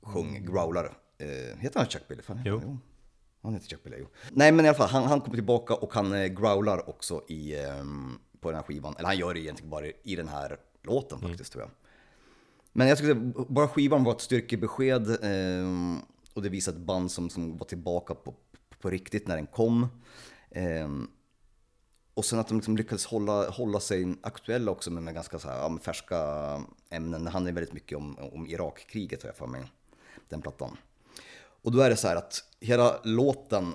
sjöng growlar. Eh, heter han Chuck Billy? Fan, Jo. Han, jo. Han heter Chuck Billy, jo. Nej men i alla fall, han, han kommer tillbaka och han eh, growlar också i, ehm, på den här skivan. Eller han gör det egentligen bara i den här låten faktiskt tror jag. Men jag skulle säga, bara skivan var ett styrkebesked eh, och det visar ett band som, som var tillbaka på, på riktigt när den kom. Eh, och sen att de liksom lyckades hålla, hålla sig aktuella också med, med ganska så här, ja, med färska ämnen. Det handlar väldigt mycket om, om Irakkriget har jag för mig, den plattan. Och då är det så här att hela låten,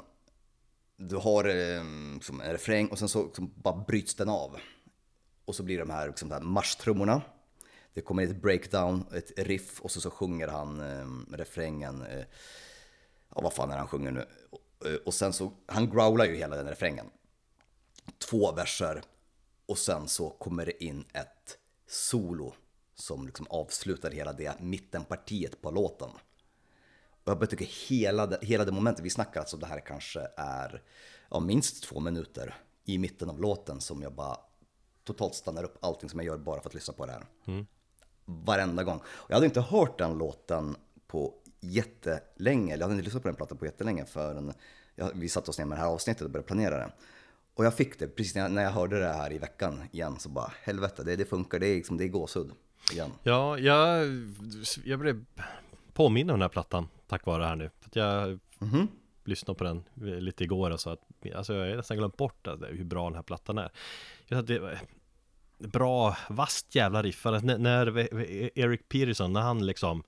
du har eh, liksom en refräng och sen så liksom bara bryts den av. Och så blir de här, liksom, de här marschtrummorna. Det kommer ett breakdown, ett riff och så, så sjunger han eh, refrängen. Eh, ja, vad fan är han sjunger nu? Och, och sen så, han growlar ju hela den refrängen två verser och sen så kommer det in ett solo som liksom avslutar hela det mittenpartiet på låten. Och jag bara tycker hela det, hela det momentet, vi snackar alltså det här kanske är ja, minst två minuter i mitten av låten som jag bara totalt stannar upp allting som jag gör bara för att lyssna på det här. Mm. Varenda gång. Och jag hade inte hört den låten på jättelänge, eller jag hade inte lyssnat på den plattan på jättelänge förrän jag, vi satte oss ner med det här avsnittet och började planera det. Och jag fick det, precis när jag, när jag hörde det här i veckan igen, så bara helvete, det, det funkar, det är, liksom, det är gåshud igen. Ja, jag, jag blev påminn om den här plattan tack vare det här nu. För att jag lyssnade på den lite igår och så att alltså jag har nästan glömt bort hur bra den här plattan är. Jag det bra, vasst jävla riffare. Alltså, När, när Eric Peterson, när han liksom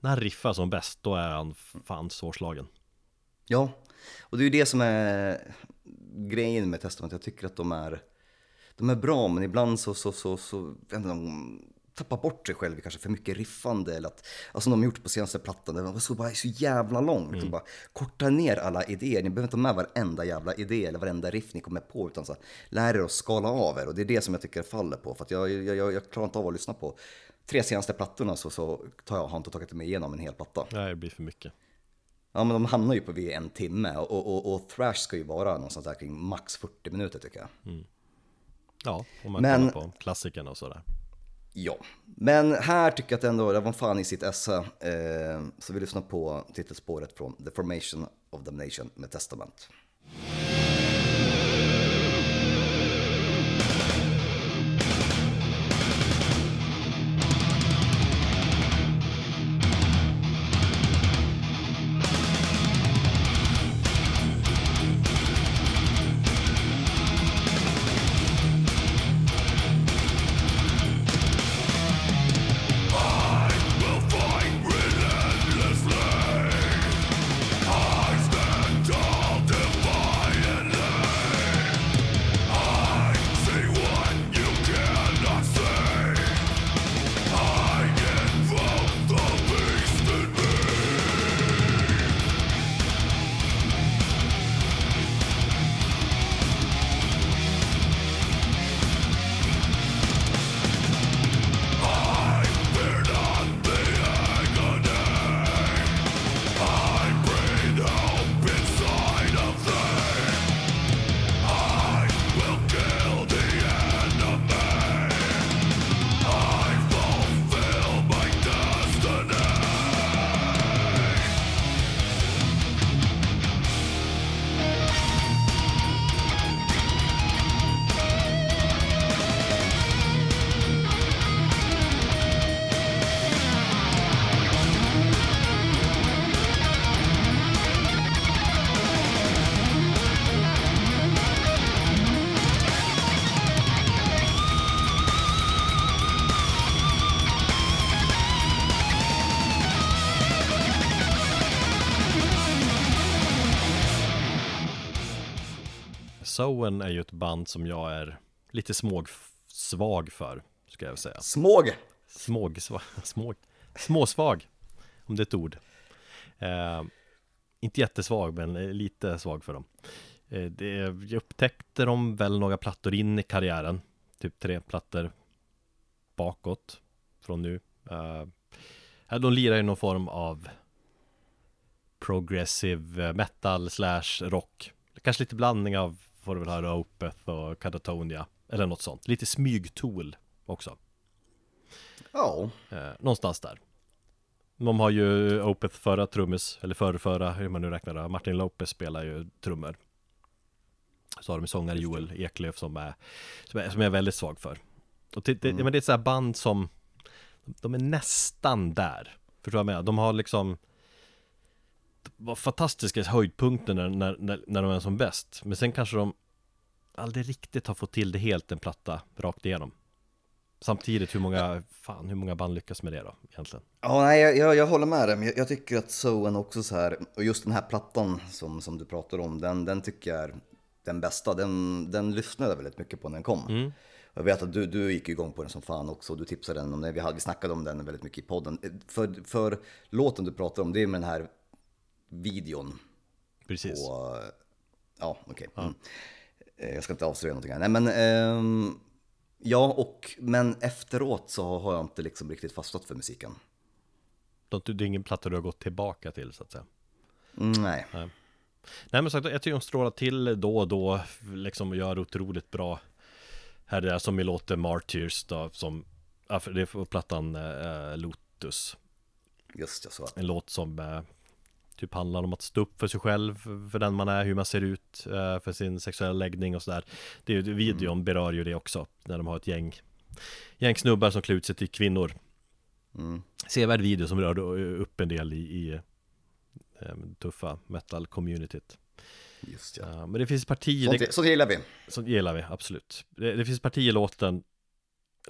när han riffar som bäst, då är han fan svårslagen. Ja, och det är ju det som är grejen med Testament. Jag tycker att de är, de är bra, men ibland så, så, så, så vet inte, de tappar bort sig själv i kanske för mycket riffande. Eller att, alltså de har gjort på senaste plattan, det var så, bara så jävla långt. Mm. Bara, korta ner alla idéer, ni behöver inte ha med varenda jävla idé eller varenda riff ni kommer på, utan så här, lär er att skala av er. Och det är det som jag tycker faller på, för att jag, jag, jag, jag klarar inte av att lyssna på tre senaste plattorna så, så tar jag, har inte tagit mig igenom en hel platta. Nej, det blir för mycket. Ja, men de hamnar ju på vid en timme och, och, och thrash ska ju vara någonstans där kring max 40 minuter tycker jag. Ja, om man Men- kollar på klassikerna och sådär. Ja, men här tycker jag att ändå, det var fan i sitt esse. Eh, så vi lyssnar på titelspåret från The Formation of Damnation med Testament. Soen är ju ett band som jag är lite småg svag för, ska jag säga. Småg! Småg, småg, småsvag, om det är ett ord. Eh, inte jättesvag, men lite svag för dem. Eh, det, jag upptäckte dem väl några plattor in i karriären, typ tre plattor bakåt från nu. Eh, de lirar i någon form av progressive metal slash rock. Kanske lite blandning av, får du väl höra, Opeth och Catatonia. Eller något sånt. Lite smygtool också. Ja. Eh, någonstans där. De har ju Opeth förra trummis, eller förrförra, hur man nu räknar det. Martin Lopez spelar ju trummor. Så har de sångare Joel Eklöf som är, som är, som är väldigt svag för. Och det, mm. men det är ett sånt här band som, de är nästan där. Förstår du vad jag menar? De har liksom var fantastiska höjdpunkter när, när, när de är som bäst. Men sen kanske de aldrig riktigt har fått till det helt en platta rakt igenom. Samtidigt, hur många, fan, hur många band lyckas med det då egentligen? Ja, nej, jag, jag, jag håller med dig, men jag, jag, tycker att Soen också så här, och just den här plattan som, som du pratar om, den, den tycker jag är den bästa. Den, den lyssnade jag väldigt mycket på när den kom. Mm. Jag vet att du, du gick igång på den som fan också, du tipsade den om den, vi, hade, vi snackade om den väldigt mycket i podden. För, för låten du pratar om, det är med den här videon. Precis. På, ja, okej. Okay. Mm. Eh, jag ska inte avslöja någonting här. Nej, men um, ja, och men efteråt så har jag inte liksom riktigt fastnat för musiken. Det är ingen platta du har gått tillbaka till så att säga? Mm, nej. Nej, Nej men sagt, jag tycker de strålar till då och då, liksom gör otroligt bra. Här är det som i låten Martyrs då, som, det är plattan äh, Lotus. Just det, så. En låt som äh, Typ handlar om att stå upp för sig själv, för den man är, hur man ser ut, eh, för sin sexuella läggning och sådär. Det är ju, videon mm. berör ju det också, när de har ett gäng, gäng snubbar som klär ut sig till kvinnor. Mm. Sevärd video som rör upp en del i, i eh, tuffa metal-communityt. Just ja. Uh, men det finns partier Sånt, det, sånt gillar vi Sånt gillar vi, absolut Det, det finns partier i låten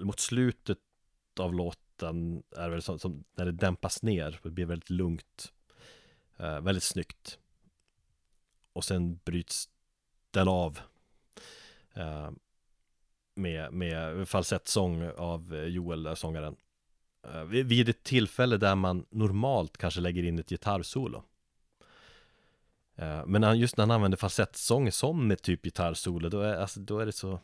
Mot slutet av låten är väl som, som när det dämpas ner Det blir väldigt lugnt Eh, väldigt snyggt. Och sen bryts den av eh, med, med falsettsång av eh, Joel, eh, sångaren. Eh, vid ett tillfälle där man normalt kanske lägger in ett gitarrsolo. Eh, men just när han använder falsettsång som ett typ gitarrsolo, då är, alltså, då är det så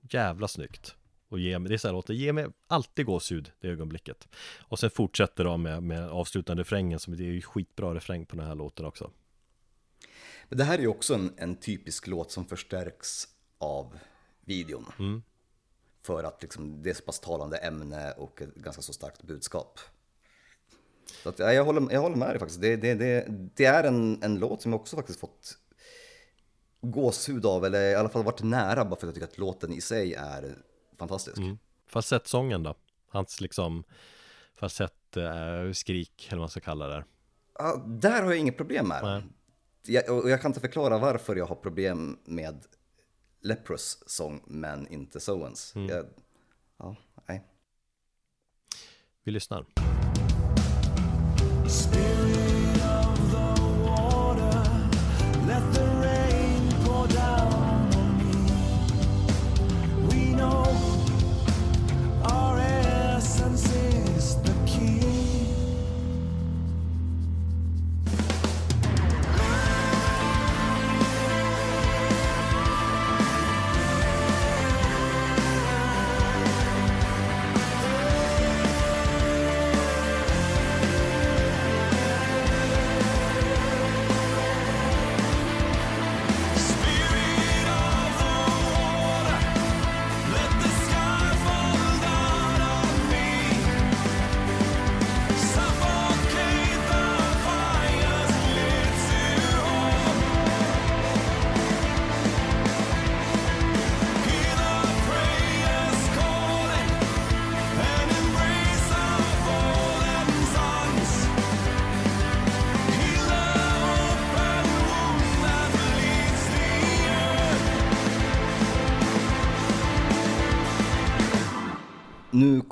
jävla snyggt och ge mig, det är så här låter, ge mig alltid gåshud det ögonblicket. Och sen fortsätter de med, med avslutande refrängen som det är ju skitbra refräng på den här låten också. Men det här är ju också en, en typisk låt som förstärks av videon. Mm. För att liksom, det är så pass talande ämne och ett ganska så starkt budskap. Så att, ja, jag, håller, jag håller med dig faktiskt. Det, det, det, det är en, en låt som jag också faktiskt fått gåshud av, eller i alla fall varit nära, bara för att jag tycker att låten i sig är fantastisk. Mm. Falsettsången då? Hans liksom falsettskrik, eller vad man ska kalla det. Ja, där har jag inget problem med. Jag, och jag kan inte förklara varför jag har problem med Leprous sång, men inte Soens. Mm. Jag, ja, nej. Vi lyssnar. Nu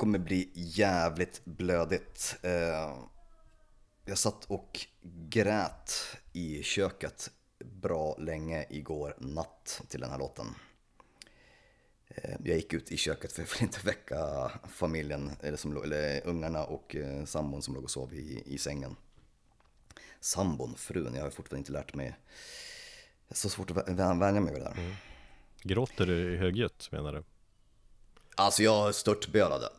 kommer bli jävligt blödigt. Eh, jag satt och grät i köket bra länge igår natt till den här låten. Eh, jag gick ut i köket för att inte väcka familjen, eller, som, eller ungarna och eh, sambon som låg och sov i, i sängen. Sambon, frun, jag har fortfarande inte lärt mig. Det är så svårt att vänja mig vid det där. Mm. Gråter du högljutt menar du? Alltså jag störtbölade.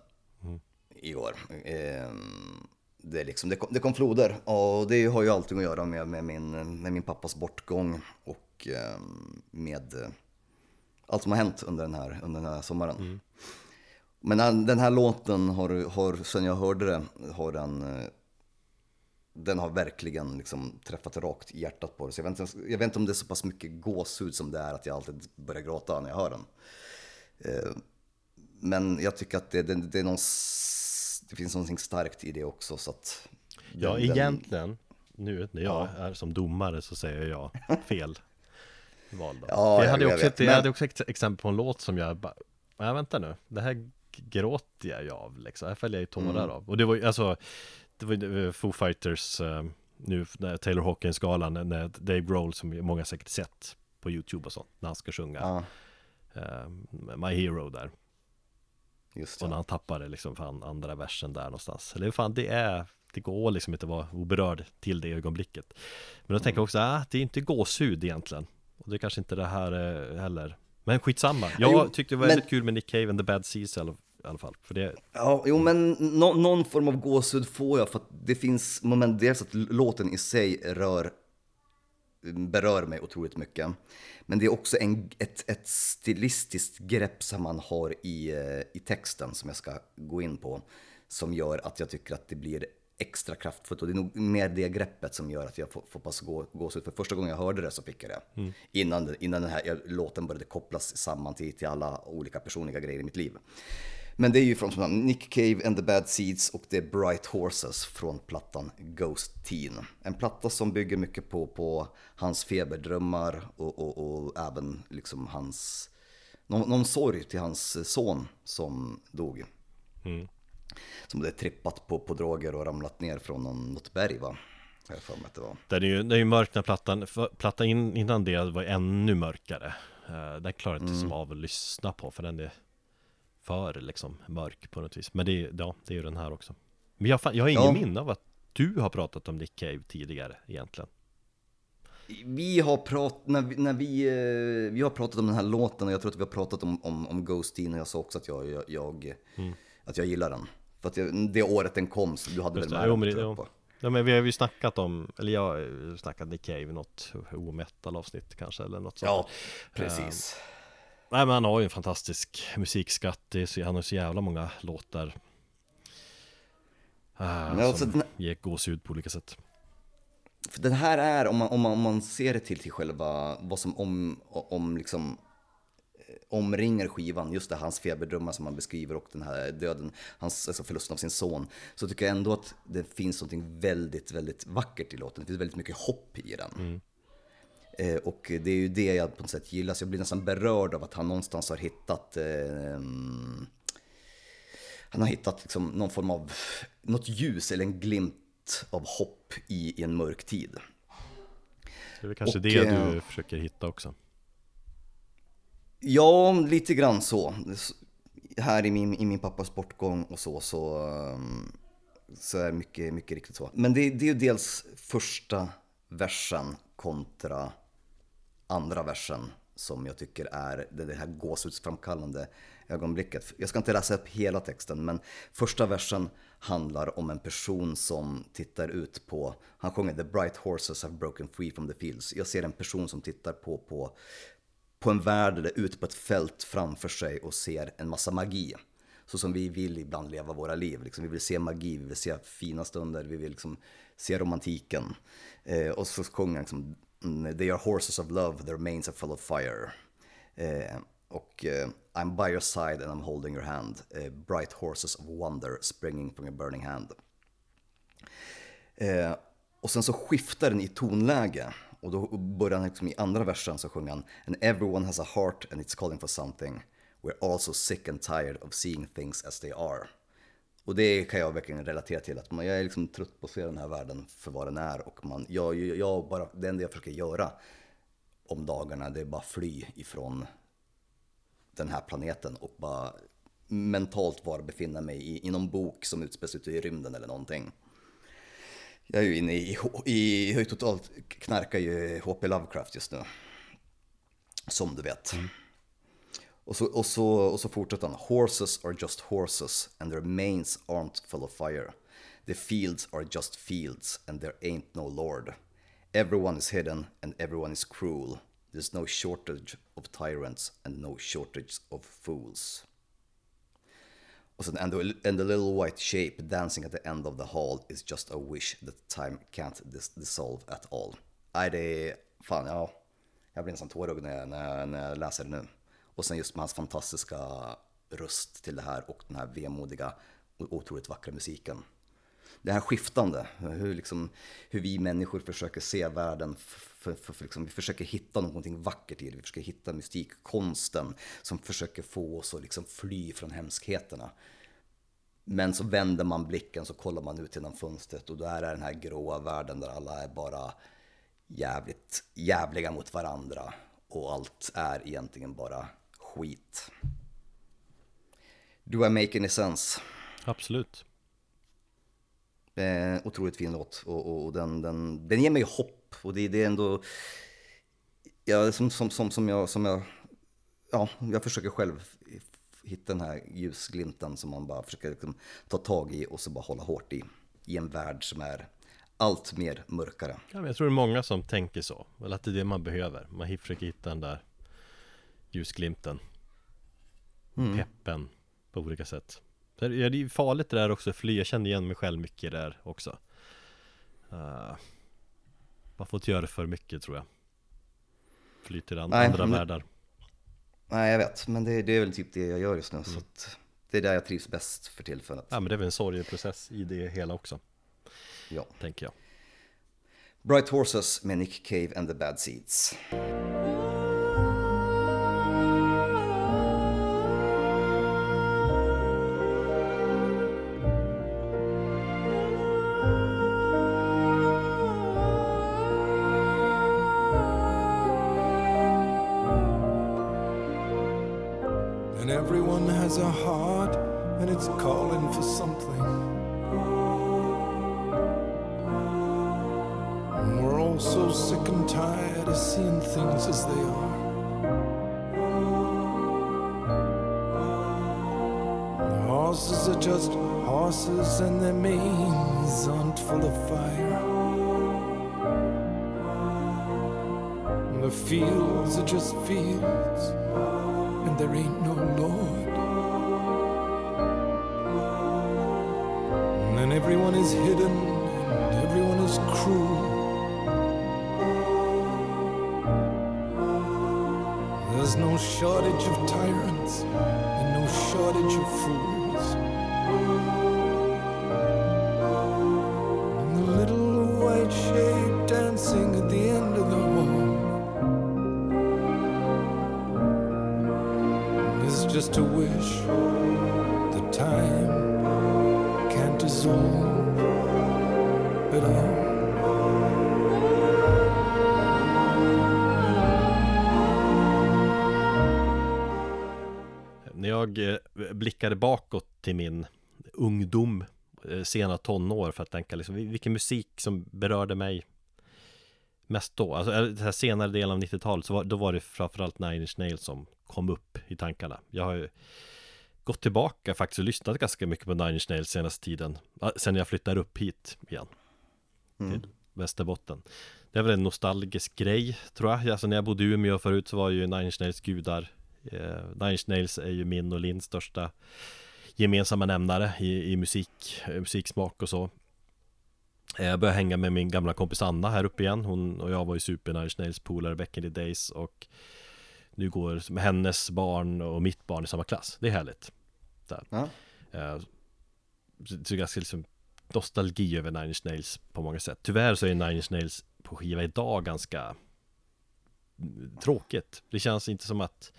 Igår. Ehm, det, liksom, det, kom, det kom floder och det har ju allting att göra med, med, min, med min pappas bortgång och ehm, med allt som har hänt under den här, under den här sommaren. Mm. Men den här låten har, har, sen jag hörde det, har den, eh, den har verkligen liksom träffat rakt i hjärtat på det. Så jag vet, inte, jag vet inte om det är så pass mycket gåshud som det är att jag alltid börjar gråta när jag hör den. Eh, men jag tycker att det, det, det, är någon, det finns någonting starkt i det också. Så att den, ja, egentligen, nu när jag ja. är som domare så säger jag fel val då. Ja, jag, hade jag, också ett, men... jag hade också ett exempel på en låt som jag bara, nej vänta nu, det här gråter jag ju av liksom, här fäller jag ju tårar mm. av. Och det var ju alltså, det var ju Foo Fighters, uh, nu Taylor Hawkins-galan, när Dave Grohl, som många säkert sett på YouTube och sånt, när han ska sjunga ja. uh, My Hero där. Just. Och när han tappar det liksom för andra versen där någonstans. Eller fan, det är, det går liksom inte att vara oberörd till det ögonblicket. Men då tänker jag också, ah, det är inte gåshud egentligen. Och det är kanske inte det här är heller Men skitsamma, jag jo, tyckte det var men... väldigt kul med Nick Cave and the Bad Seas i alla fall för det... Ja, jo men no, någon form av gåshud får jag för att det finns moment, dels att låten i sig rör berör mig otroligt mycket. Men det är också en, ett, ett stilistiskt grepp som man har i, eh, i texten som jag ska gå in på. Som gör att jag tycker att det blir extra kraftfullt och det är nog mer det greppet som gör att jag får, får pass gå, gåshud. För första gången jag hörde det så fick jag det. Mm. Innan, innan den här låten började kopplas samman till, till alla olika personliga grejer i mitt liv. Men det är ju från som Nick Cave and the Bad Seeds och det är Bright Horses från plattan Ghost Teen. En platta som bygger mycket på, på hans feberdrömmar och, och, och även liksom hans, någon, någon sorg till hans son som dog. Mm som hade trippat på, på droger och ramlat ner från någon, något berg va? Jag för mig att det var. Den är ju, den är ju mörk när plattan, plattan in, innan det var ännu mörkare. Uh, den klarar inte mm. som av att lyssna på för den är för liksom mörk på något vis. Men det, ja, det är ju den här också. Men jag, jag har ingen ja. minne av att du har pratat om Nick Cave tidigare egentligen. Vi har pratat, när vi, när vi, eh, vi har pratat om den här låten och jag tror att vi har pratat om, om, om Ghostin och jag sa också att jag, jag, jag mm. att jag gillar den. För att det året den kom, så du hade Just väl med det, den? Jo, Ja men vi har ju snackat om, eller jag har snackat Nick Cave i något ometal avsnitt kanske eller något sånt Ja, precis uh, Nej men han har ju en fantastisk musikskatt, han har så jävla många låtar uh, Som alltså, den... ger gåshud på olika sätt För den här är, om man, om man, om man ser det till, till själva, vad som om, om liksom omringar skivan, just det, hans feberdrömmar som han beskriver och den här döden, hans, alltså förlusten av sin son, så tycker jag ändå att det finns något väldigt, väldigt vackert i låten. Det finns väldigt mycket hopp i den. Mm. Eh, och det är ju det jag på något sätt gillar, så jag blir nästan berörd av att han någonstans har hittat eh, han har hittat liksom någon form av, något ljus eller en glimt av hopp i, i en mörk tid. Det är väl kanske och, det du eh, försöker hitta också. Ja, lite grann så. Här i min, i min pappas bortgång och så, så, så är det mycket, mycket riktigt så. Men det, det är ju dels första versen kontra andra versen som jag tycker är det här gåshudsframkallande ögonblicket. Jag ska inte läsa upp hela texten, men första versen handlar om en person som tittar ut på, han sjunger “The bright horses have broken free from the fields”. Jag ser en person som tittar på, på på en värld eller ute på ett fält framför sig och ser en massa magi. Så som vi vill ibland leva våra liv. Liksom, vi vill se magi, vi vill se fina stunder, vi vill liksom se romantiken. Eh, och så sjunger han liksom, Mm, they are horses of love, their manes are full of fire. Eh, och eh, I'm by your side and I'm holding your hand. Eh, bright horses of wonder springing from your burning hand. Eh, och sen så skiftar den i tonläge. Och då börjar han liksom i andra versen så sjunger han And everyone has a heart and it's calling for something We're also sick and tired of seeing things as they are och det kan jag verkligen relatera till, att man, jag är liksom trött på att se den här världen för vad den är och man, jag, jag bara, det enda jag försöker göra om dagarna. Det är bara fly ifrån den här planeten och bara mentalt var befinna mig i, i någon bok som utspelas ute i rymden eller någonting. Jag är ju inne i, i jag totalt knarkar ju HP Lovecraft just nu. Som du vet. Mm. Och, så, och, så, och så fortsätter han. Horses are just horses and their manes aren't full of fire. The fields are just fields and there ain't no lord. Everyone is hidden and everyone is cruel. There's no shortage of tyrants and no shortage of fools. Och sen, and the, and the little white shape dancing at the end of the hall is just a wish that time can't dis dissolve at all. Nej, det är, fan ja, jag blir nästan tårögd när när, när jag läser det nu. Och sen just med hans fantastiska röst till det här och den här vemodiga och otroligt vackra musiken. Det här skiftande, hur, liksom, hur vi människor försöker se världen, för, för, för liksom, vi försöker hitta någonting vackert i det, vi försöker hitta mystikkonsten som försöker få oss att liksom fly från hemskheterna. Men så vänder man blicken så kollar man ut genom fönstret och då är det den här gråa världen där alla är bara jävligt jävliga mot varandra och allt är egentligen bara skit. Do I make any sense? Absolut. Eh, otroligt fin låt och, och, den, den, den ger mig hopp och det, det är ändå, ja, som, som, som, som, jag, som jag, ja, jag försöker själv hitta den här ljusglimten som man bara försöker liksom ta tag i och så bara hålla hårt i, i en värld som är allt mer mörkare. Ja, jag tror det är många som tänker så, eller att det är det man behöver. Man försöker hitta den där ljusglimten, mm. peppen på olika sätt. Det är farligt det där också, för jag känner igen mig själv mycket där också. Uh, man får inte göra det för mycket tror jag. Fly till andra, Nej, andra men, världar. Nej, jag vet, men det, det, är väl typ det jag gör just nu. Mm. Så det är där jag trivs bäst för tillfället. Ja, men det är väl en sorgeprocess i det hela också. Ja. Tänker jag. Bright Horses med Nick Cave and the Bad Seeds. are just fields, and there ain't no Lord. And everyone is hidden, and everyone is cruel. There's no shortage of tyrants, and no shortage of fools. När jag eh, blickade bakåt till min ungdom, eh, sena tonår för att tänka liksom vilken musik som berörde mig mest då. Alltså eh, den här senare delen av 90-talet så var, då var det framförallt Nine Inch Nails som kom upp i tankarna. Jag har ju gått tillbaka faktiskt och lyssnat ganska mycket på Nine Inch Nails senaste tiden. Sen jag flyttade upp hit igen. Mm. Till Västerbotten. Det är väl en nostalgisk grej tror jag. Alltså när jag bodde i Umeå förut så var ju Nine Inch Nails gudar Eh, Nine Inch Nails är ju min och Linns största gemensamma nämnare i, i musik, eh, musiksmak och så. Eh, jag började hänga med min gamla kompis Anna här uppe igen. Hon och jag var ju super Nine Nails polare back in the days och nu går hennes barn och mitt barn i samma klass. Det är härligt. Där. Ja. Eh, så det är ganska liksom nostalgi över Nine Inch Nails på många sätt. Tyvärr så är Nine Inch Nails på skiva idag ganska tråkigt. Det känns inte som att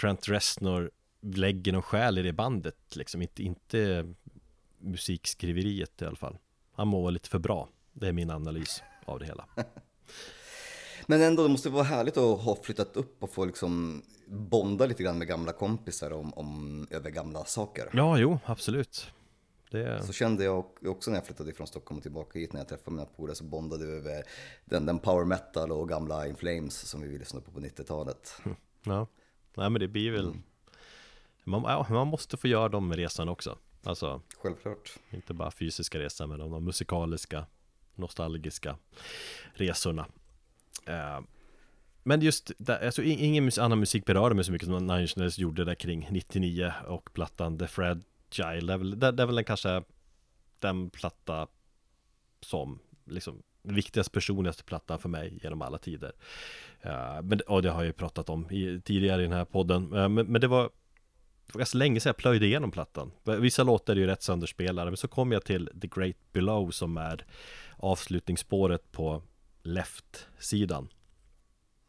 Trent Reznor lägger någon själ i det bandet liksom, inte, inte musikskriveriet i alla fall. Han mår lite för bra. Det är min analys av det hela. Men ändå, det måste vara härligt att ha flyttat upp och få liksom bonda lite grann med gamla kompisar om, om över gamla saker. Ja, jo, absolut. Det... Så kände jag också när jag flyttade från Stockholm och tillbaka hit när jag träffade mina polare så bondade vi över den, den power metal och gamla In Flames som vi lyssna på på 90-talet. Ja, nej men det blir väl mm. man, ja, man måste få göra de resan också. Alltså, Självklart. Inte bara fysiska resan men de musikaliska, nostalgiska resorna. Uh, men just, där, alltså, ingen annan musik berörde mig så mycket som Nine Inch gjorde där kring 99 och plattan The Fragile. Det är väl, det, är väl den kanske den platta som liksom viktigaste personligaste plattan för mig genom alla tider. Uh, men, och det har jag ju pratat om i, tidigare i den här podden. Uh, men, men, det var det var ganska länge sedan jag plöjde igenom plattan. Vissa låtar är ju rätt sönderspelade, men så kom jag till The Great Below som är avslutningsspåret på Left-sidan.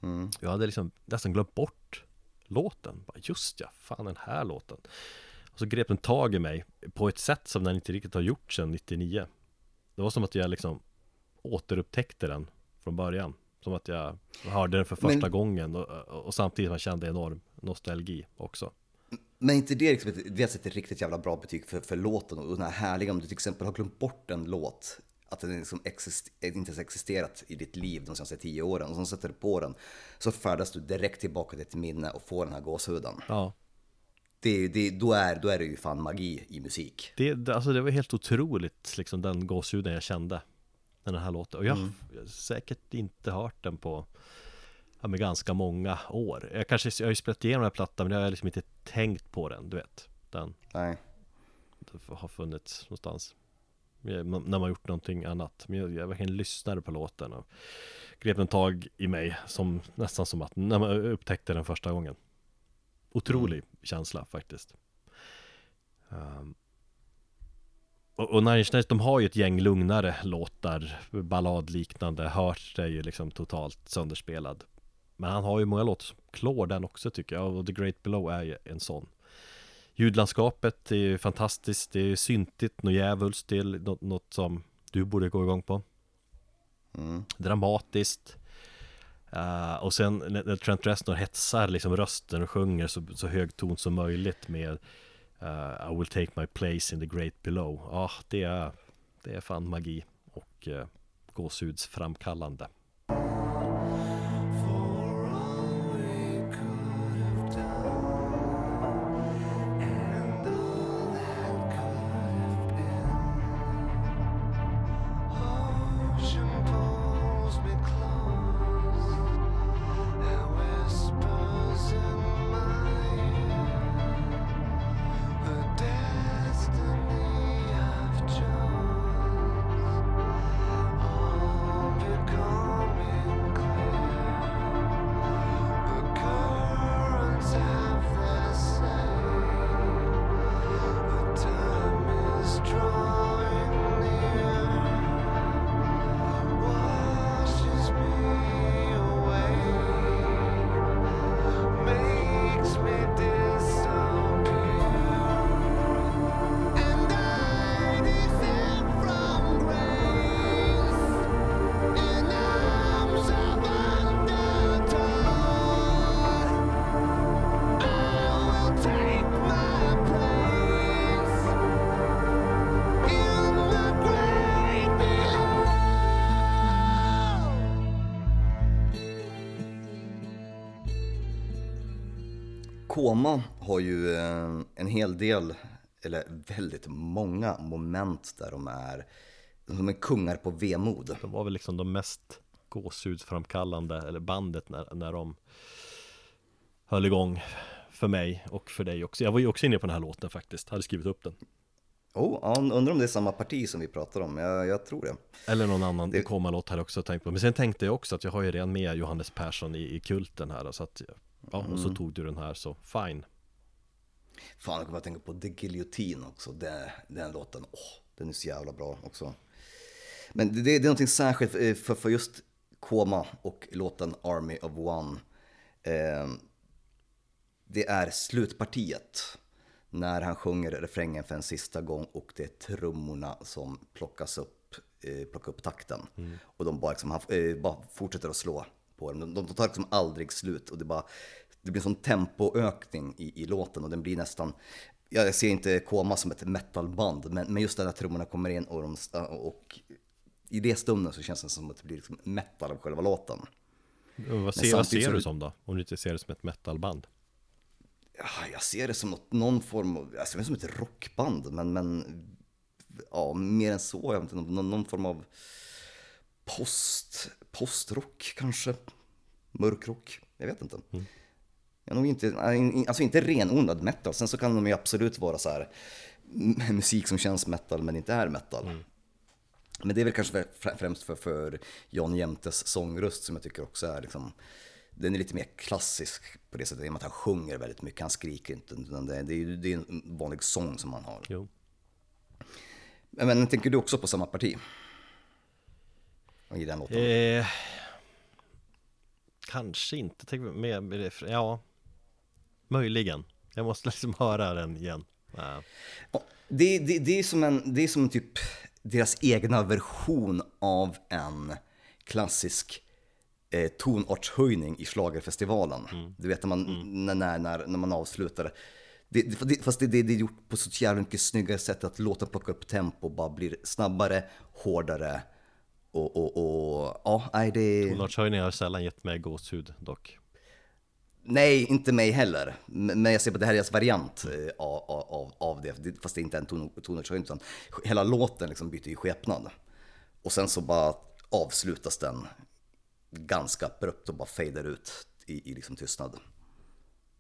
Mm. Jag hade liksom nästan glömt bort låten. Bara, just ja, fan den här låten. Och så grep den tag i mig på ett sätt som den inte riktigt har gjort sedan 99. Det var som att jag liksom återupptäckte den från början. Som att jag hörde den för första Men... gången och, och samtidigt man kände enorm nostalgi också. Men inte det liksom, det är ett riktigt jävla bra betyg för, för låten och den här härliga, om du till exempel har glömt bort en låt, att den liksom exist, inte ens existerat i ditt liv de senaste tio åren, och så sätter du på den, så färdas du direkt tillbaka till ett minne och får den här gåshuden. Ja. Det, det, då, är, då är det ju fan magi i musik. Det, alltså det var helt otroligt, liksom den gåshuden jag kände. Den här låten. Och jag mm. har säkert inte hört den på ja, med ganska många år. Jag kanske, jag har ju spelat igenom den här plattan men jag har liksom inte tänkt på den, du vet. Den Nej. har funnits någonstans. När man gjort någonting annat. Men jag, jag verkligen lyssnade på låten och grep en tag i mig som nästan som att när man upptäckte den första gången. Otrolig mm. känsla faktiskt. Um, och, och Nine de har ju ett gäng lugnare låtar, balladliknande, Hört är ju liksom totalt sönderspelad men han har ju många låtar som klår den också tycker jag och The Great Below är ju en sån Ljudlandskapet är ju fantastiskt, det är syntigt, något djävulskt, det är något, något som du borde gå igång på. Mm. Dramatiskt. Uh, Och sen när Trent Reznor hetsar liksom rösten och sjunger så, så hög ton som möjligt med uh, I will take my place in the great below. Ja, ah, det är, det är fan magi och uh, gåshudsframkallande hel del, eller väldigt många moment där de är, de är kungar på vemod. De var väl liksom de mest gåshudsframkallande, eller bandet när, när de höll igång för mig och för dig också. Jag var ju också inne på den här låten faktiskt, hade skrivit upp den. Oh, undrar om det är samma parti som vi pratar om, jag, jag tror det. Eller någon annan det... Koma-låt hade jag också tänkt på. Men sen tänkte jag också att jag har ju redan med Johannes Persson i, i kulten här, så att Ja, och så mm. tog du den här så fine. Fan, jag kommer att tänka på The Guillotine också. Den, den låten, åh, oh, den är så jävla bra också. Men det, det är någonting särskilt för, för just Koma och låten Army of One. Eh, det är slutpartiet när han sjunger refrängen för en sista gång och det är trummorna som plockas upp, eh, plockar upp takten. Mm. Och de bara, liksom, han, eh, bara fortsätter att slå på dem. De, de tar liksom aldrig slut och det bara det blir en sån tempoökning i, i låten och den blir nästan jag ser inte Koma som ett metalband, men, men just när trummorna kommer in och, de, och i det stunden så känns det som att det blir liksom metal av själva låten. vad ser, vad ser du som då? Om du inte ser det som ett metalband? Ja, jag ser det som något, någon form av, jag ser det som ett rockband, men, men ja, mer än så, jag vet inte, någon, någon form av post, postrock kanske, mörkrock, jag vet inte. Mm. Jag nog inte, alltså inte renodlad metal, sen så kan de ju absolut vara så här musik som känns metal men inte är metal. Mm. Men det är väl kanske främst för, för Jan Jämtes sångröst som jag tycker också är liksom, den är lite mer klassisk på det sättet, i och med att han sjunger väldigt mycket, han skriker inte, det, är, det är en vanlig sång som han har. Jo. Men, tänker du också på samma parti? I den låten? Eh, kanske inte, med, ja, möjligen. Jag måste liksom höra den igen. Ja. Det, det, det, är som en, det är som typ deras egna version av en klassisk eh, tonartshöjning i slagerfestivalen. Mm. Du vet när man, mm. när, när, när man avslutar det, det, fast det, det, det är gjort på så jävla mycket snyggare sätt att låten plockar upp tempo bara blir snabbare, hårdare och, och, och ja, nej det... Tonartshöjning har sällan gett mig gåshud dock. Nej, inte mig heller. Men jag ser på det här är deras variant eh, av, av, av det, fast det är inte en tonartshöjning utan hela låten liksom byter ju skepnad. Och sen så bara avslutas den ganska abrupt och bara fader ut i, i liksom tystnad.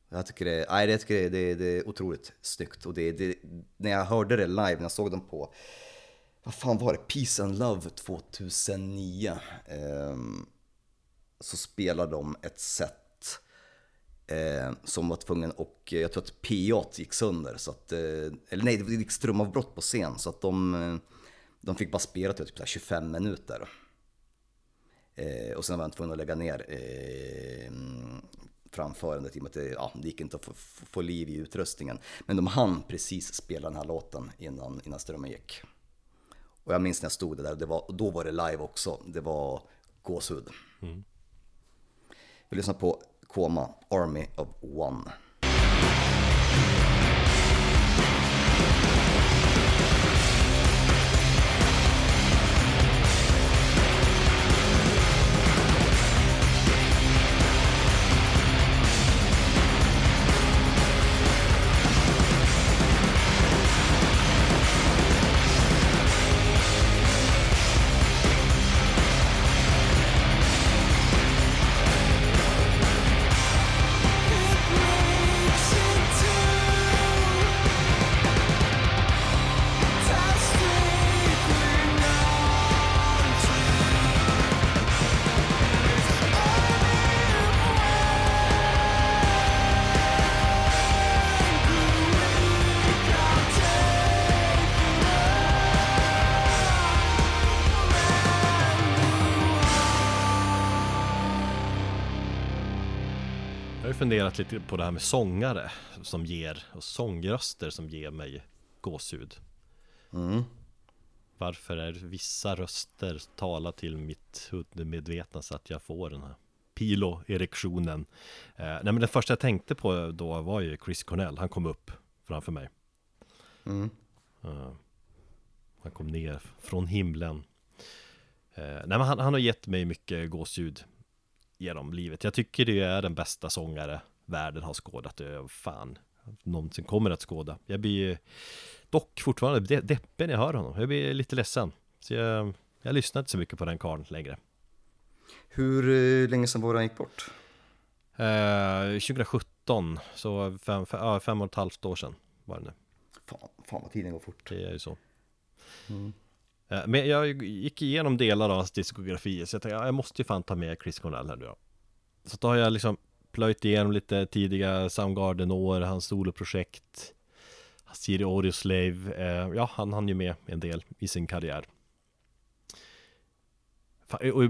Jag tycker det, nej, jag tycker det, det, det är otroligt snyggt och det, det, när jag hörde det live, när jag såg dem på, vad fan var det, Peace and Love 2009, eh, så spelade de ett set Eh, som var tvungen och jag tror att PA gick sönder. Så att, eh, eller nej, det gick strömavbrott på scen. Så att de, eh, de fick bara spela till typ 25 minuter. Eh, och sen var de tvungna att lägga ner eh, framförandet i och med att det, ja, det gick inte att få, få, liv i utrustningen. Men de hann precis spela den här låten innan, innan strömmen gick. Och jag minns när jag stod där, det var, då var det live också. Det var gåshud. Mm. Vi lyssnar på Army of One. Funderat lite på det här med sångare som ger, och sångröster som ger mig gåshud. Mm. Varför är vissa röster talar till mitt undermedvetna så att jag får den här pilo-erektionen? Eh, nej men den första jag tänkte på då var ju Chris Cornell, han kom upp framför mig. Mm. Uh, han kom ner från himlen. Uh, nej men han, han har gett mig mycket gåshud genom livet. Jag tycker det är den bästa sångare världen har skådat. Fan, någonsin kommer att skåda. Jag blir dock fortfarande deppig när jag hör honom. Jag blir lite ledsen. Så jag, jag lyssnar inte så mycket på den karln längre. Hur eh, länge sedan var det han gick bort? Eh, 2017, så fem, fem, fem och ett halvt år sedan var det nu. Fan, fan vad tiden går fort. Det är ju så. Mm. Eh, men jag gick igenom delar av hans diskografi så jag tänkte, jag måste ju fan ta med Chris Cornell här nu då. Så då har jag liksom plöjt igenom lite tidiga Soundgarden-år, hans soloprojekt Siri Audio Slave, eh, ja han hann ju med en del i sin karriär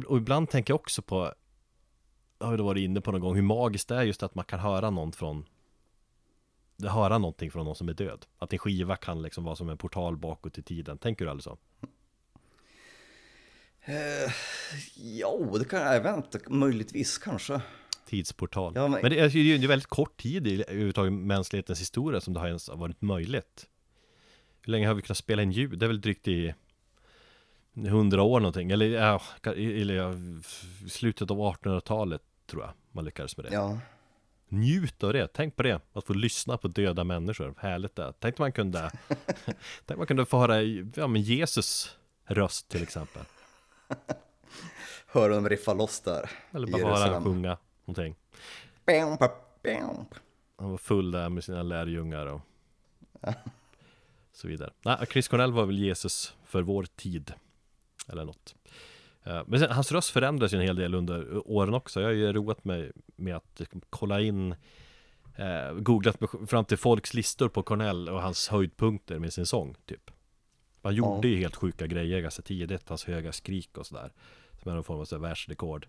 och, ibland tänker jag också på Jag har ju varit inne på någon gång hur magiskt det är just att man kan höra någon från Höra någonting från någon som är död Att en skiva kan liksom vara som en portal bakåt i tiden Tänker du aldrig så? Uh, Ja, det kan jag vänta, möjligtvis kanske. Tidsportal. Ja, men... men det är ju en väldigt kort tid i överhuvudtaget mänsklighetens historia som det har ens varit möjligt. Hur länge har vi kunnat spela in ljud? Det är väl drygt i hundra år någonting, eller ja, eller slutet av 1800-talet tror jag man lyckades med det. Ja. Njut av det, tänk på det, att få lyssna på döda människor, härligt det. Tänk man kunde, tänk man kunde få höra, ja men Jesus röst till exempel. Höra dem riffa loss där. Eller bara höra sjunga någonting. Han var full där med sina lärjungar och så vidare. Nej, Chris Cornell var väl Jesus för vår tid. Eller något. Eh, men sen, hans röst förändras ju en hel del under åren också. Jag har ju roat mig med att kolla in eh, Googlat fram till folks listor på Cornell och hans höjdpunkter med sin sång typ. Han gjorde ja. ju helt sjuka grejer ganska tidigt, hans höga skrik och sådär. Som är någon form av världsrekord.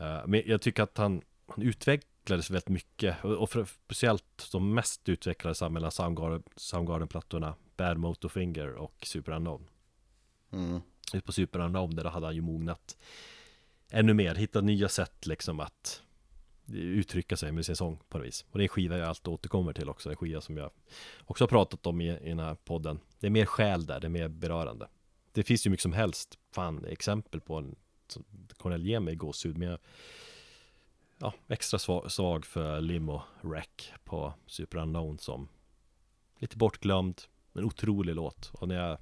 Uh, men jag tycker att han, han utvecklades väldigt mycket. Och, för, speciellt de mest utvecklade samhällena, Soundgarden-plattorna, Bad Motorfinger och Super Unknown. Mm. På Super Unknown, där hade han ju mognat ännu mer, hittat nya sätt liksom att uttrycka sig med sin sång på något vis. Och det är en skiva jag alltid återkommer till också, en skiva som jag också har pratat om i, i den här podden. Det är mer själ där, det är mer berörande. Det finns ju mycket som helst, fan, exempel på en Som Cornel ger mig gåshud, men jag ja, extra svag, svag för Limo Wreck på Super Unknown som lite bortglömd, men otrolig låt. Och när jag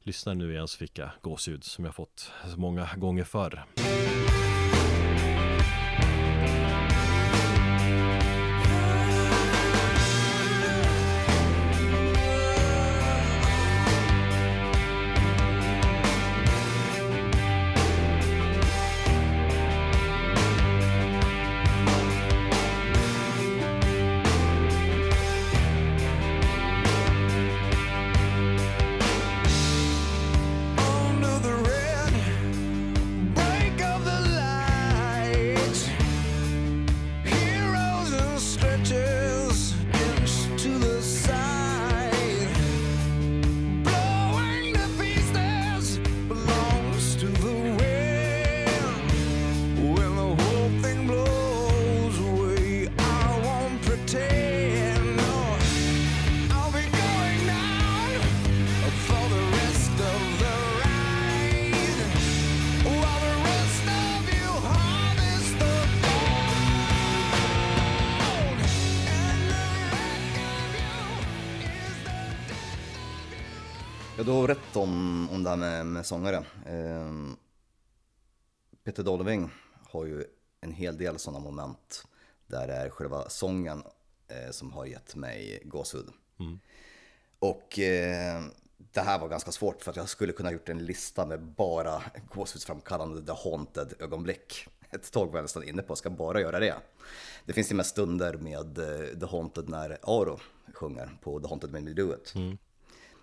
lyssnar nu igen så fick jag gåshud som jag fått så många gånger förr. Sångare. Eh, Peter Dolving har ju en hel del sådana moment där det är själva sången eh, som har gett mig gåshud. Mm. Och eh, det här var ganska svårt för att jag skulle kunna gjort en lista med bara gåshudsframkallande The Haunted ögonblick. Ett tag var jag nästan inne på, ska bara göra det. Det finns ju med stunder med eh, The Haunted när Aro sjunger på The Haunted Made Me Do It. Mm.